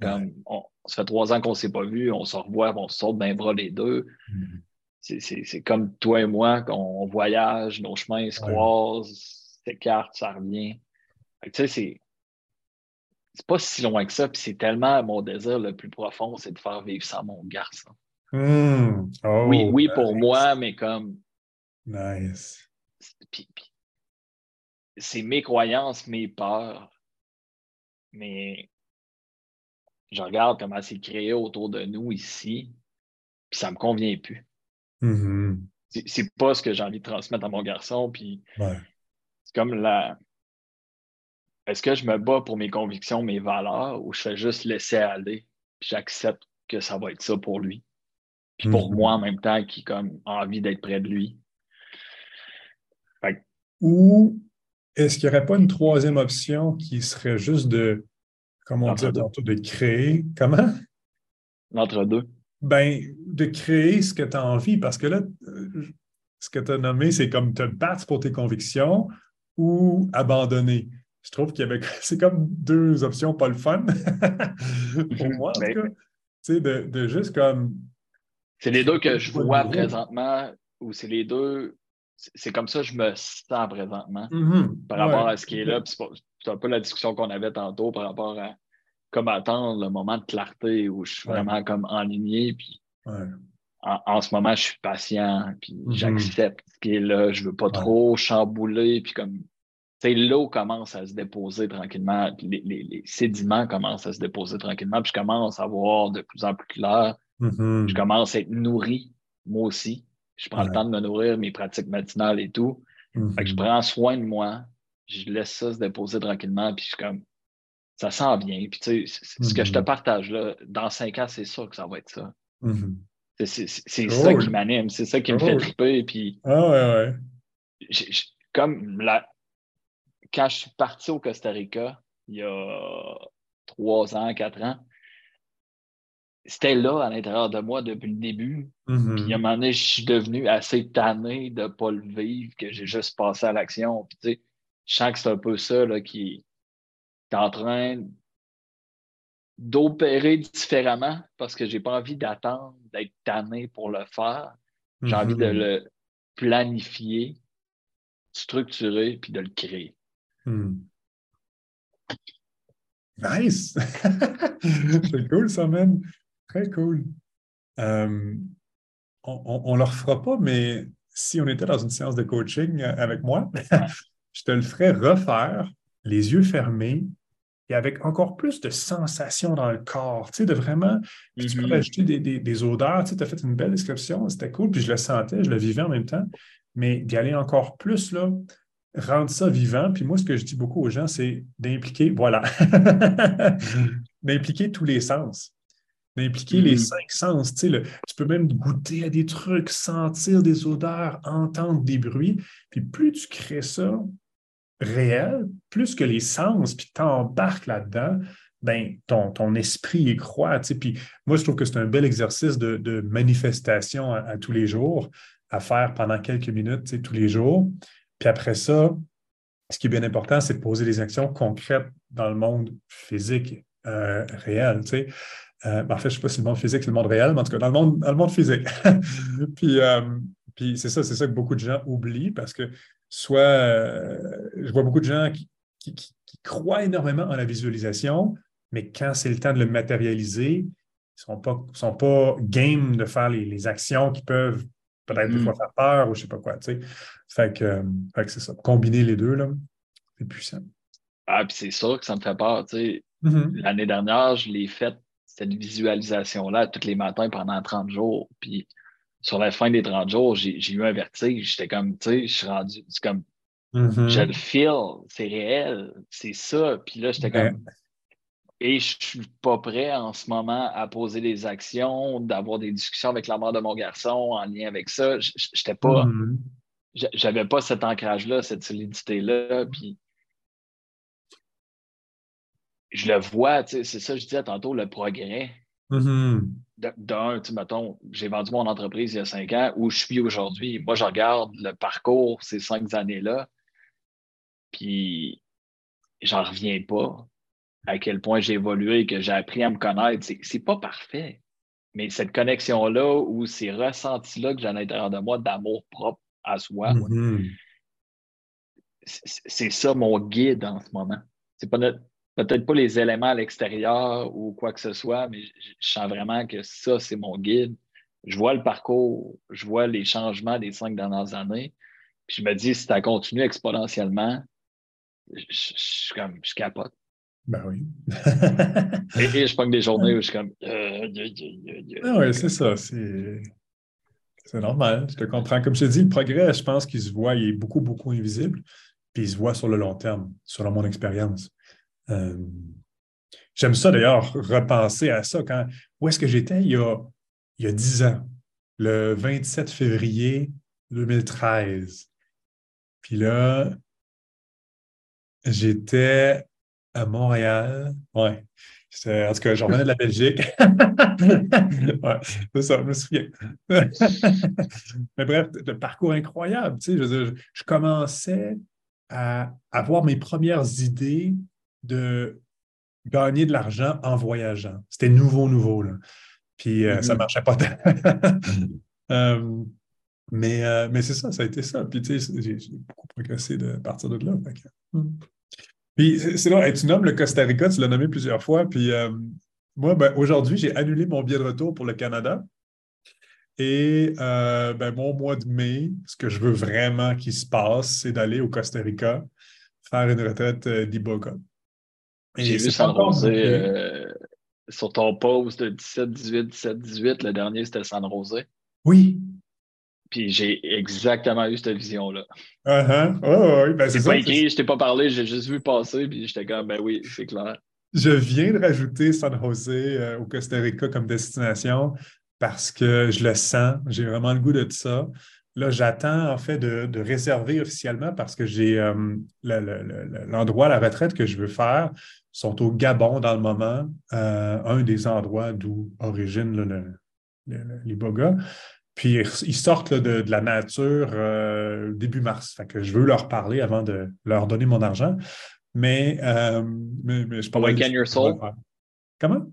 comme, on, ça fait trois ans qu'on ne s'est pas vu, on se revoit, on se saute d'un bras les deux. Mm-hmm. C'est comme toi et moi, qu'on voyage, nos chemins se croisent, s'écartent, ça revient. Tu sais, c'est. C'est pas si loin que ça, puis c'est tellement mon désir le plus profond, c'est de faire vivre ça à mon garçon. Mm. Oh, oui, oui, pour moi, mais comme. Nice. c'est mes croyances, mes peurs. Mais je regarde comment c'est créé autour de nous ici, puis ça me convient plus. Mm-hmm. C'est pas ce que j'ai envie de transmettre à mon garçon, puis c'est comme la. Est-ce que je me bats pour mes convictions, mes valeurs, ou je fais juste laisser aller, puis j'accepte que ça va être ça pour lui, puis pour mm-hmm. moi en même temps, qui comme envie d'être près de lui. Ou est-ce qu'il n'y aurait pas une troisième option qui serait juste de comme on dit de créer? Comment? L'entre-deux. Ben, de créer ce que tu as envie, parce que là, euh, ce que tu as nommé, c'est comme te battre pour tes convictions ou abandonner. Je trouve qu'il y avait. C'est comme deux options pas le fun. pour moi, en tout ben, cas. Tu sais, de, de juste comme. C'est les deux que je vois présentement, ou c'est les deux c'est comme ça que je me sens présentement mm-hmm. par rapport à ce qui est là. C'est un peu la discussion qu'on avait tantôt par rapport à comme attendre le moment de clarté où je suis vraiment comme enligné. Puis en, ce moment, je suis patient, puis mm-hmm. j'accepte ce qui est là. Je veux pas trop chambouler. Puis comme l'eau commence à se déposer tranquillement, les, sédiments commencent à se déposer tranquillement, puis je commence à voir de plus en plus clair. Mm-hmm. Je commence à être nourri, moi aussi. Je prends le temps de me nourrir, mes pratiques matinales et tout. je mm-hmm. prends soin de moi, je laisse ça se déposer tranquillement, puis je suis comme, ça sent bien. Puis tu sais, ce que je te mm-hmm. partage là, dans cinq ans, c'est sûr que ça va être ça. Mm-hmm. C'est ça qui m'anime, c'est ça qui me fait triper. Puis... Ah ouais, ouais. comme la, quand je suis parti au Costa Rica, il y a trois ans, quatre ans, c'était là à l'intérieur de moi depuis le début. Mm-hmm. Puis à un moment donné, je suis devenu assez tanné de ne pas le vivre, que j'ai juste passé à l'action. Puis tu sais, je sens que c'est un peu ça là, qui est en train d'opérer différemment parce que j'ai pas envie d'attendre d'être tanné pour le faire. J'ai envie de Mm-hmm. le planifier, structurer, puis de le créer. Hmm. Nice! c'est cool, ça, man. Très cool. Euh, on ne le refera pas, mais si on était dans une séance de coaching euh, avec moi, je te le ferais refaire, les yeux fermés, et avec encore plus de sensations dans le corps, tu sais, de vraiment, puis tu peux Mhm. rajouter des, des- des odeurs, tu sais, as fait une belle description, c'était cool, puis je le sentais, je le vivais en même temps, mais d'y aller encore plus, là, rendre ça vivant, puis moi, ce que je dis beaucoup aux gens, c'est d'impliquer, voilà, d'impliquer tous les sens, d'impliquer les Mhm. cinq sens, tu sais, le- tu peux même goûter à des trucs, sentir des odeurs, entendre des bruits, puis plus tu crées ça, réel, plus que les sens, puis t'embarques là-dedans, ben, ton, ton esprit y croit. tu sais. Puis moi, je trouve que c'est un bel exercice de, de manifestation à, à tous les jours, à faire pendant quelques minutes tu sais, tous les jours. Puis après ça, ce qui est bien important, c'est de poser des actions concrètes dans le monde physique euh, réel. tu sais. Euh, ben, en fait, je ne sais pas si le monde physique, c'est le monde réel, mais en tout cas, dans le monde, dans le monde physique. puis euh, puis c'est ça, c'est ça que beaucoup de gens oublient parce que soit euh, je vois beaucoup de gens qui, qui- qui- qui croient énormément en la visualisation, mais quand c'est le temps de le matérialiser, ils ne sont pas, sont pas game de faire les, les actions qui peuvent peut-être des Mhm. fois faire peur ou je ne sais pas quoi. Fait que, fait que c'est ça. Combiner les deux, c'est puissant. Ah, puis c'est sûr que ça me fait peur. Tu sais, Mhm. L'année dernière, je l'ai faite, cette visualisation-là, tous les matins pendant 30 jours. Puis sur la fin des 30 jours, j'ai eu un vertige. J'étais comme, tu sais, je suis rendu, c'est comme, Mhm. je le feel, c'est réel, c'est ça. Puis là, j'étais comme, et je suis pas prêt en ce moment à poser des actions, d'avoir des discussions avec la mère de mon garçon en lien avec ça. J'étais pas, Mhm. j'a- j'avais pas cet ancrage-là, cette solidité-là. Puis je le vois, c'est ça que je disais tantôt, le progrès. Mhm. De- D'un, tu sais, mettons, j'ai vendu mon entreprise il y a cinq ans, où je suis aujourd'hui. Moi, je regarde le parcours ces cinq années-là, puis j'en reviens pas à quel point j'ai évolué, que j'ai appris à me connaître. C'est, pas parfait, mais cette connexion-là ou ces ressentis-là que j'ai à l'intérieur de moi d'amour propre à soi, Mhm. c'est, c'est ça mon guide en ce moment. C'est pas notre- peut-être pas les éléments à l'extérieur ou quoi que ce soit, mais je, je sens vraiment que ça, c'est mon guide. Je vois le parcours, je vois les changements des cinq dernières années. Puis je me dis, si ça continue exponentiellement, je, je- je suis comme, je capote. Ben oui. Et, et je prends des journées où je suis comme. euh, euh, euh, euh, Ah oui, c'est ça. C'est c'est normal. Je te comprends. Comme je te dis, le progrès, je pense qu'il se voit, il est beaucoup, beaucoup invisible, puis il se voit sur le long terme, selon mon expérience. Euh, J'aime ça d'ailleurs, repenser à ça. Quand, où est-ce que j'étais? Il y a, il y a 10 ans, le 27 février 2013. Puis là, j'étais à Montréal. Ouais. En tout cas, je revenais de la Belgique. ouais, c'est ça, je me souviens. Mais bref, le parcours incroyable. Tu sais, je commençais à avoir mes premières idées de gagner de l'argent en voyageant. C'était nouveau, nouveau. Là. Puis euh, ça ne Mhm. marchait pas tant. Euh, mais euh, mais c'est ça, ça a été ça. Puis tu sais, j'ai beaucoup progressé de partir de là. Que, hmm. Puis c'est là, hey, tu nommes le Costa Rica, tu l'as nommé plusieurs fois. Puis moi, ben, aujourd'hui, j'ai annulé mon billet de retour pour le Canada. Et ben, mon mois de mai, ce que je veux vraiment qu'il se passe, c'est d'aller au Costa Rica faire une retraite d'Iboga. J'ai vu San booké. euh, sur ton post de 17, 18, 17, 18. Le dernier, c'était San José. Oui. Puis j'ai exactement eu cette vision-là. Uh-huh. Oh, oui, ben, c'est pas écrit, je t'ai pas parlé, j'ai juste vu passer, puis j'étais comme, ben oui, c'est clair. Je viens de rajouter San José euh, au Costa Rica comme destination parce que je le sens, j'ai vraiment le goût de ça. Là, j'attends en fait de, réserver officiellement parce que j'ai euh, l'endroit, la retraite que je veux faire sont au Gabon dans le moment, euh, un des endroits d'où origine les Bogas. Puis ils sortent de, la nature euh, début mars. Fait que je veux leur parler avant de leur donner mon argent. Mais, mais, je Awaken Your Soul? Comment?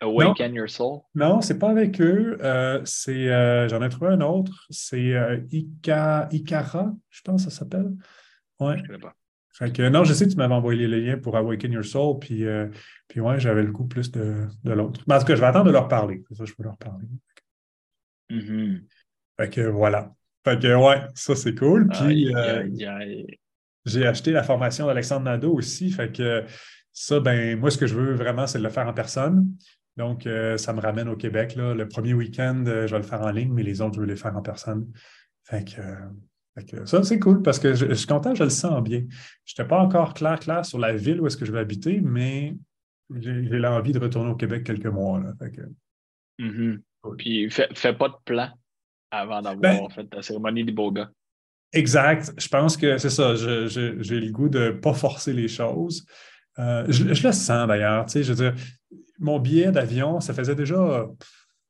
Awaken Your Soul? Non, c'est pas avec eux. Euh, c'est, euh, j'en ai trouvé un autre. C'est euh, je pense que ça s'appelle. Ouais. Je ne pas. Fait que, non, je sais que tu m'avais envoyé les liens pour Awaken Your Soul, puis, puis ouais, j'avais le goût plus de, de l'autre. Mais en tout cas, je vais attendre de leur parler. C'est ça, je peux leur parler. Mm-hmm. Fait que voilà. Fait que ouais, ça c'est cool. Puis j'ai acheté la formation d'Alexandre Nadeau aussi. Fait que ça, ben moi, ce que je veux vraiment, c'est de le faire en personne. Donc, euh, ça me ramène au Québec. Là. Le premier week-end, euh, je vais le faire en ligne, mais les autres, je veux les faire en personne. Fait que, euh, ça, c'est cool parce que je, suis content, je le sens bien. Je n'étais pas encore clair, clair sur la ville où est-ce que je vais habiter, mais j'ai l'envie de retourner au Québec quelques mois. Là. Fait que, mm-hmm. Puis, fais, fais, pas de plan avant d'avoir ben fait ta cérémonie des beaux gars. Exact. Je pense que c'est ça. J'ai le goût de ne pas forcer les choses. je, le sens d'ailleurs. Tu sais, je veux dire, mon billet d'avion, ça faisait déjà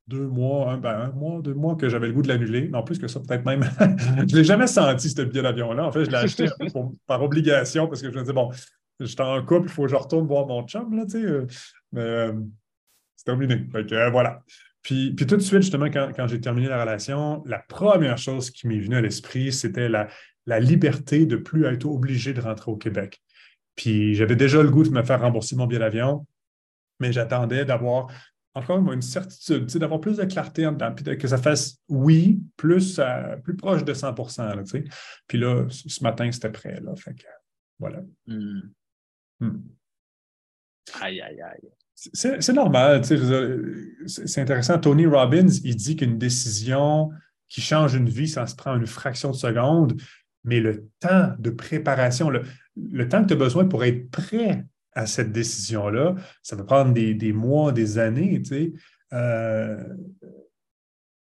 deux mois, ben, un, mois, deux mois que j'avais le goût de l'annuler. Non, plus que ça, peut-être même. je ne l'ai jamais senti, ce billet d'avion-là. En fait, je l'ai acheté par obligation parce que je me disais, bon, j'étais en couple, il faut que je retourne voir mon chum, là, tu sais. Euh, mais euh, c'est terminé. Euh, voilà. Puis, puis, tout de suite, justement, quand, j'ai terminé la relation, la première chose qui m'est venue à l'esprit, c'était la, la liberté de ne plus être obligé de rentrer au Québec. Puis j'avais déjà le goût de me faire rembourser mon billet d'avion mais j'attendais d'avoir encore une certitude, d'avoir plus de clarté en dedans, puis que ça fasse oui, plus, euh, plus proche de 100 là, Puis là, ce matin, c'était prêt. Là, fait que, voilà. Hmm. Hmm. Aïe, aïe, aïe. C'est normal, c'est intéressant. Tony Robbins, il dit qu'une décision qui change une vie, ça se prend une fraction de seconde, mais le temps de préparation, le, le temps que tu as besoin pour être prêt à cette décision-là. Ça peut prendre des, mois, des années, tu sais. Euh,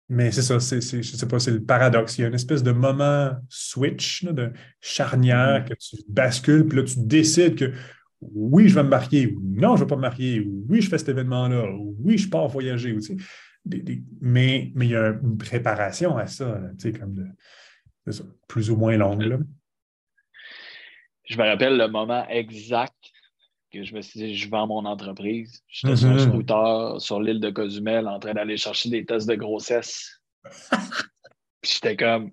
mais c'est ça, c'est, je ne sais pas, c'est le paradoxe. Il y a une espèce de moment switch, de charnière, mm-hmm. que tu bascules, puis là, tu décides que oui, je vais me marier, ou non, je ne vais pas me marier, ou oui, je fais cet événement-là, ou oui, je pars voyager. tu sais, mais, mais il y a une préparation à ça, tu sais, comme de, plus ou moins longue. Je me rappelle le moment exact que je me suis dit, je vends mon entreprise. J'étais sur un mm-hmm. scooter sur l'île de Cozumel en train d'aller chercher des tests de grossesse. Puis j'étais comme,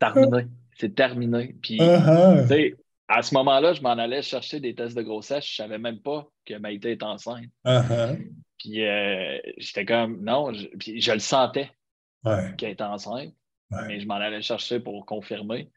terminé, c'est terminé. Puis, uh-huh. tu sais, à ce moment-là, je m'en allais chercher des tests de grossesse. Je ne savais même pas que Maïté est enceinte. Uh-huh. Puis euh, j'étais comme, non, je, puis je le sentais qu'elle était enceinte. Mais je m'en allais chercher pour confirmer.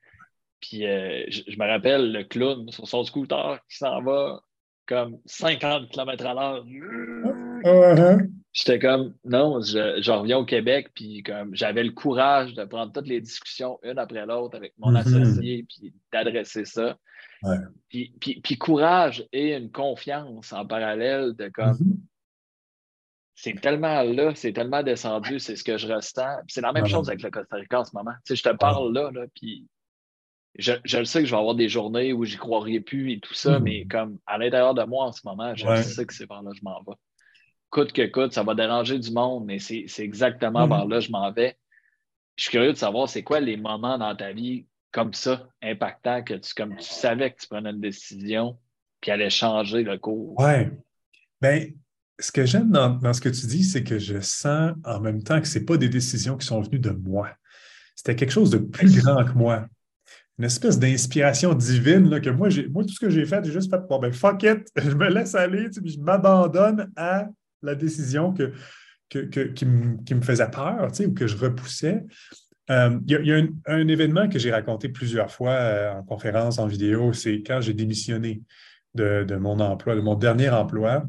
Puis euh, je, me rappelle le clown sur son scooter qui s'en va comme 50 km à l'heure. Uh-huh. J'étais comme, non, je, reviens au Québec, puis comme j'avais le courage de prendre toutes les discussions une après l'autre avec mon mm-hmm. associé, puis d'adresser ça. Puis, puis, courage et une confiance en parallèle de comme, mm-hmm. c'est tellement là, c'est tellement descendu, c'est ce que je ressens. C'est la même chose avec le Costa Rica en ce moment. Tu sais, je te parle là, là puis je, le sais que je vais avoir des journées où j'y croirai plus et tout ça, hmm. mais comme à l'intérieur de moi en ce moment, je sais que c'est par là que je m'en vais. Coûte que coûte, ça va déranger du monde, mais c'est exactement par hmm. là que je m'en vais. Je suis curieux de savoir c'est quoi les moments dans ta vie comme ça, impactants, que tu, comme tu savais que tu prenais une décision qui allait changer le cours. Oui. Bien, ce que j'aime dans, dans, ce que tu dis, c'est que je sens en même temps que ce pas des décisions qui sont venues de moi. C'était quelque chose de plus grand que moi une espèce d'inspiration divine là, que moi, moi, tout ce que j'ai fait, j'ai juste fait, bon, ben, fuck it, je me laisse aller, tu je m'abandonne à la décision que, qui, me, faisait peur, tu sais, ou que je repoussais. Euh, il y a, un, événement que j'ai raconté plusieurs fois euh, en conférence, en vidéo, c'est quand j'ai démissionné de, de, mon emploi, de mon dernier emploi.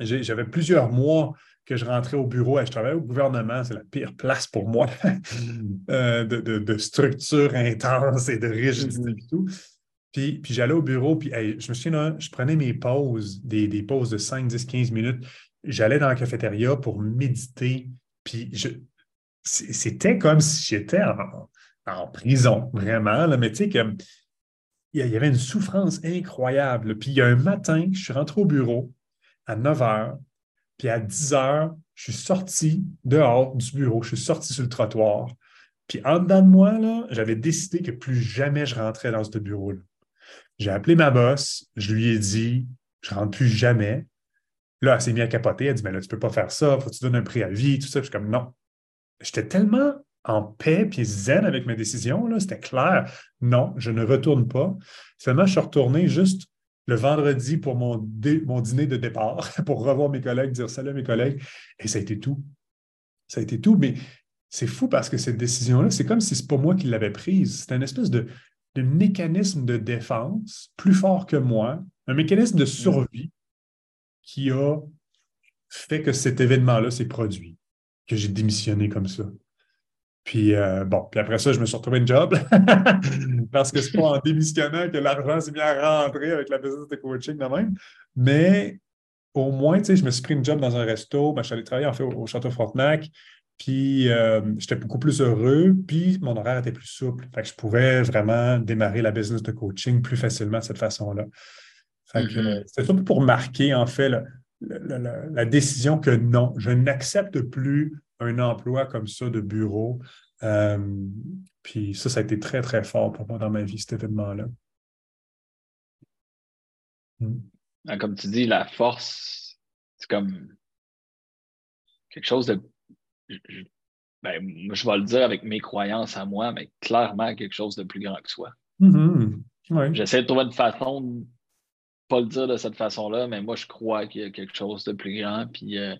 J'avais plusieurs mois que je rentrais au bureau. et Je travaillais au gouvernement, c'est la pire place pour moi euh, de, structure intense et de rigidité et tout. Puis, puis j'allais au bureau, puis je me souviens, je prenais mes pauses, des, pauses de 5, 10, 15 minutes. J'allais dans la cafétéria pour méditer, puis je, c'était comme si j'étais en, prison, vraiment. Là, mais tu sais, que, il y avait une souffrance incroyable. Puis il y a un matin, je suis rentré au bureau à 9 h, puis à 10 h, je suis sorti dehors du bureau, je suis sorti sur le trottoir. Puis en dedans de moi, j'avais décidé que plus jamais je rentrais dans ce bureau-là. J'ai appelé ma boss, je lui ai dit, je rentre plus jamais. Là, elle s'est mise à capoter, elle dit, mais là, tu ne peux pas faire ça, faut que tu donnes un préavis, tout ça. je suis comme, non. J'étais tellement en paix puis zen avec mes décisions, c'était clair. Non, je ne retourne pas. Finalement, je suis retourné juste le vendredi pour mon, mon dîner de départ, pour revoir mes collègues, dire salut à mes collègues. Et ça a été tout. Ça a été tout. Mais c'est fou parce que cette décision-là, c'est comme si ce n'est pas moi qui l'avais prise. C'est un espèce de, de, mécanisme de défense plus fort que moi, un mécanisme de survie qui a fait que cet événement-là s'est produit, que j'ai démissionné comme ça. Puis euh, bon, puis après ça, je me suis retrouvé un job parce que c'est pas en démissionnant que l'argent s'est mis à rentrer avec la business de coaching de même. Mais au moins, tu sais, je me suis pris une job dans un resto, ben, je suis allé travailler en fait au, Château Frontenac, puis euh, j'étais beaucoup plus heureux, puis mon horaire était plus souple. Fait que je pouvais vraiment démarrer la business de coaching plus facilement de cette façon-là. Fait que mm-hmm. c'était surtout pour marquer en fait la décision que non, je n'accepte plus un emploi comme ça de bureau. Euh, puis ça, ça a été très, très fort pour moi dans ma vie, cet événement-là. Hmm. Ah, comme tu dis, la force, c'est comme quelque chose de. Ben, je vais le dire avec mes croyances à moi, mais clairement quelque chose de plus grand que soi. Mm-hmm. J'essaie de trouver une façon de pas le dire de cette façon-là, mais moi, je crois qu'il y a quelque chose de plus grand. Puis euh,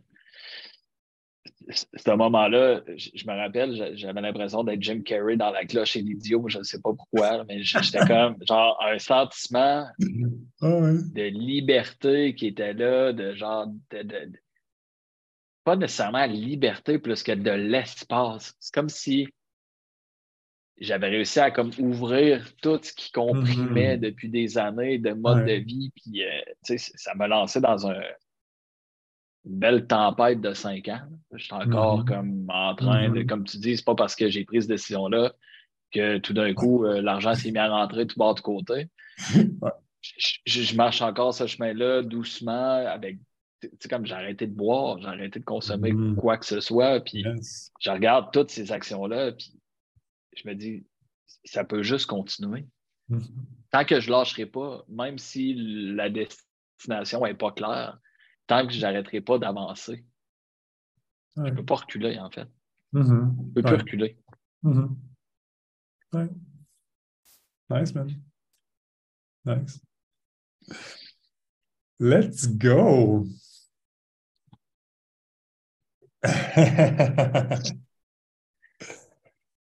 ce moment-là, je me rappelle, j'avais l'impression d'être Jim Carrey dans la cloche et l'idiot, je ne sais pas pourquoi, mais j'étais comme genre un sentiment ah de liberté qui était là, de genre de, pas nécessairement liberté plus que de l'espace. C'est comme si j'avais réussi à comme ouvrir tout ce qui comprimait mm-hmm. depuis des années de mode de vie, puis euh, ça me lançait dans un une belle tempête de cinq ans. Je suis encore mm-hmm. comme en train de, mm-hmm. comme tu dis, c'est pas parce que j'ai pris cette décision-là que tout d'un coup, euh, l'argent s'est mis à rentrer tout bas de côté. Je, marche encore ce chemin-là doucement avec. Tu sais, comme j'ai arrêté de boire, j'ai arrêté de consommer mm-hmm. quoi que ce soit, puis je regarde toutes ces actions-là, puis je me dis, ça peut juste continuer. Tant que je ne lâcherai pas, même si la destination n'est pas claire, tant que je n'arrêterai pas d'avancer. Je ne peux pas reculer, en fait. Mm-hmm. Je ne peux plus reculer. Mm-hmm. Ouais. Nice, man. Nice. Let's go.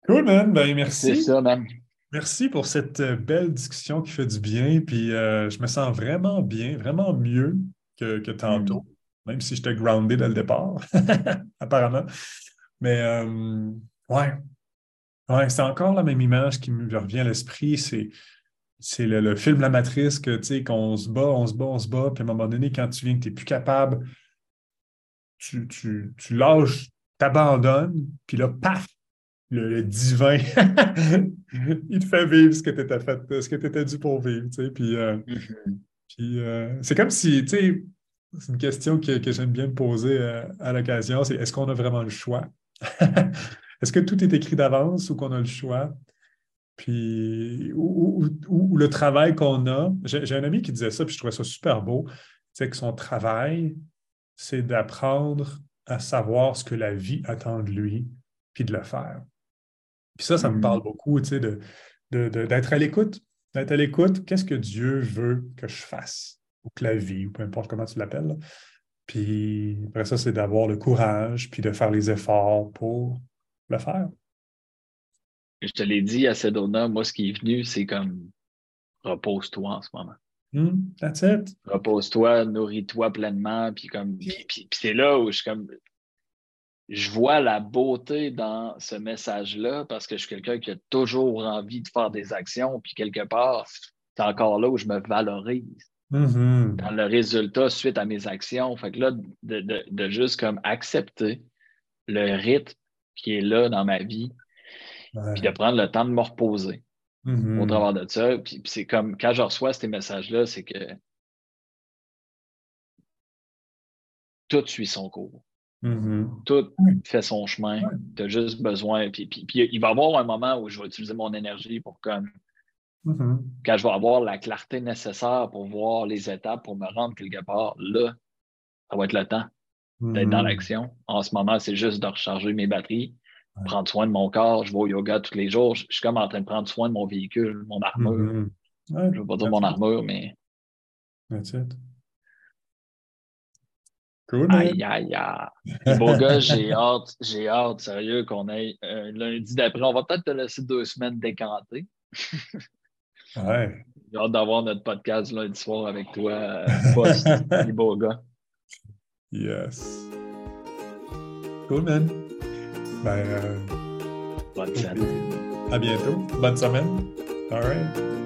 cool, man. Ben, merci. C'est ça, man. Merci pour cette euh, belle discussion qui fait du bien. Puis euh, je me sens vraiment bien, vraiment mieux que, tantôt, mm. même si j'étais groundé dès le départ, apparemment. Mais euh, ouais, ouais c'est encore la même image qui me revient à l'esprit. C'est, c'est le, film La Matrice que tu sais, qu'on se bat, on se bat, on se bat, puis à un moment donné, quand tu viens que tu n'es plus capable, tu, tu, tu lâches, t'abandonnes, puis là, paf, le, divin, il te fait vivre ce que tu étais fait, ce que tu étais dû pour vivre. Tu sais, puis, euh, mm-hmm. Puis euh, c'est comme si, tu sais, c'est une question que, j'aime bien poser euh, à l'occasion, c'est est-ce qu'on a vraiment le choix? est-ce que tout est écrit d'avance ou qu'on a le choix? Puis, ou, le travail qu'on a. J'ai un ami qui disait ça, puis je trouvais ça super beau. C'est que son travail, c'est d'apprendre à savoir ce que la vie attend de lui, puis de le faire. Puis ça, ça me parle mm-hmm. beaucoup, tu sais, d'être à l'écoute d'être à l'écoute, qu'est-ce que Dieu veut que je fasse, ou que la vie, ou peu importe comment tu l'appelles. Puis après ça, c'est d'avoir le courage, puis de faire les efforts pour le faire. Je te l'ai dit à Sedona, moi, ce qui est venu, c'est comme repose-toi en ce moment. Hmm, that's it. Repose-toi, nourris-toi pleinement, puis comme. puis c'est là où je suis comme je vois la beauté dans ce message-là parce que je suis quelqu'un qui a toujours envie de faire des actions, puis quelque part, c'est encore là où je me valorise mm-hmm. dans le résultat suite à mes actions. Fait que là, de, juste comme accepter le rythme qui est là dans ma vie, puis de prendre le temps de me reposer au Mhm. travers de ça. Puis, puis c'est comme quand je reçois ces messages-là, c'est que tout suit son cours. Mhm. Tout fait son chemin. Tu as juste besoin. Puis, puis, puis il va y avoir un moment où je vais utiliser mon énergie pour comme Mhm. quand je vais avoir la clarté nécessaire pour voir les étapes pour me rendre quelque part, là, ça va être le temps d'être dans Mhm. l'action. En ce moment, c'est juste de recharger mes batteries, Ouais. prendre soin de mon corps. Je vais au yoga tous les jours. Je, je suis comme en train de prendre soin de mon véhicule, mon armure. Ouais, Je ne veux pas dire mon armure, mais That's it. Cool, aïe, aïe, aïe. Les beaux gars, j'ai hâte, j'ai hâte, sérieux, qu'on ait un lundi d'après. On va peut-être te laisser deux semaines décanter. Ouais. J'ai hâte d'avoir notre podcast lundi soir avec toi, euh, post, les beaux gars. Yes. Cool, man. Ben, euh, Bonne plaisir. à bientôt. Bonne semaine. All right.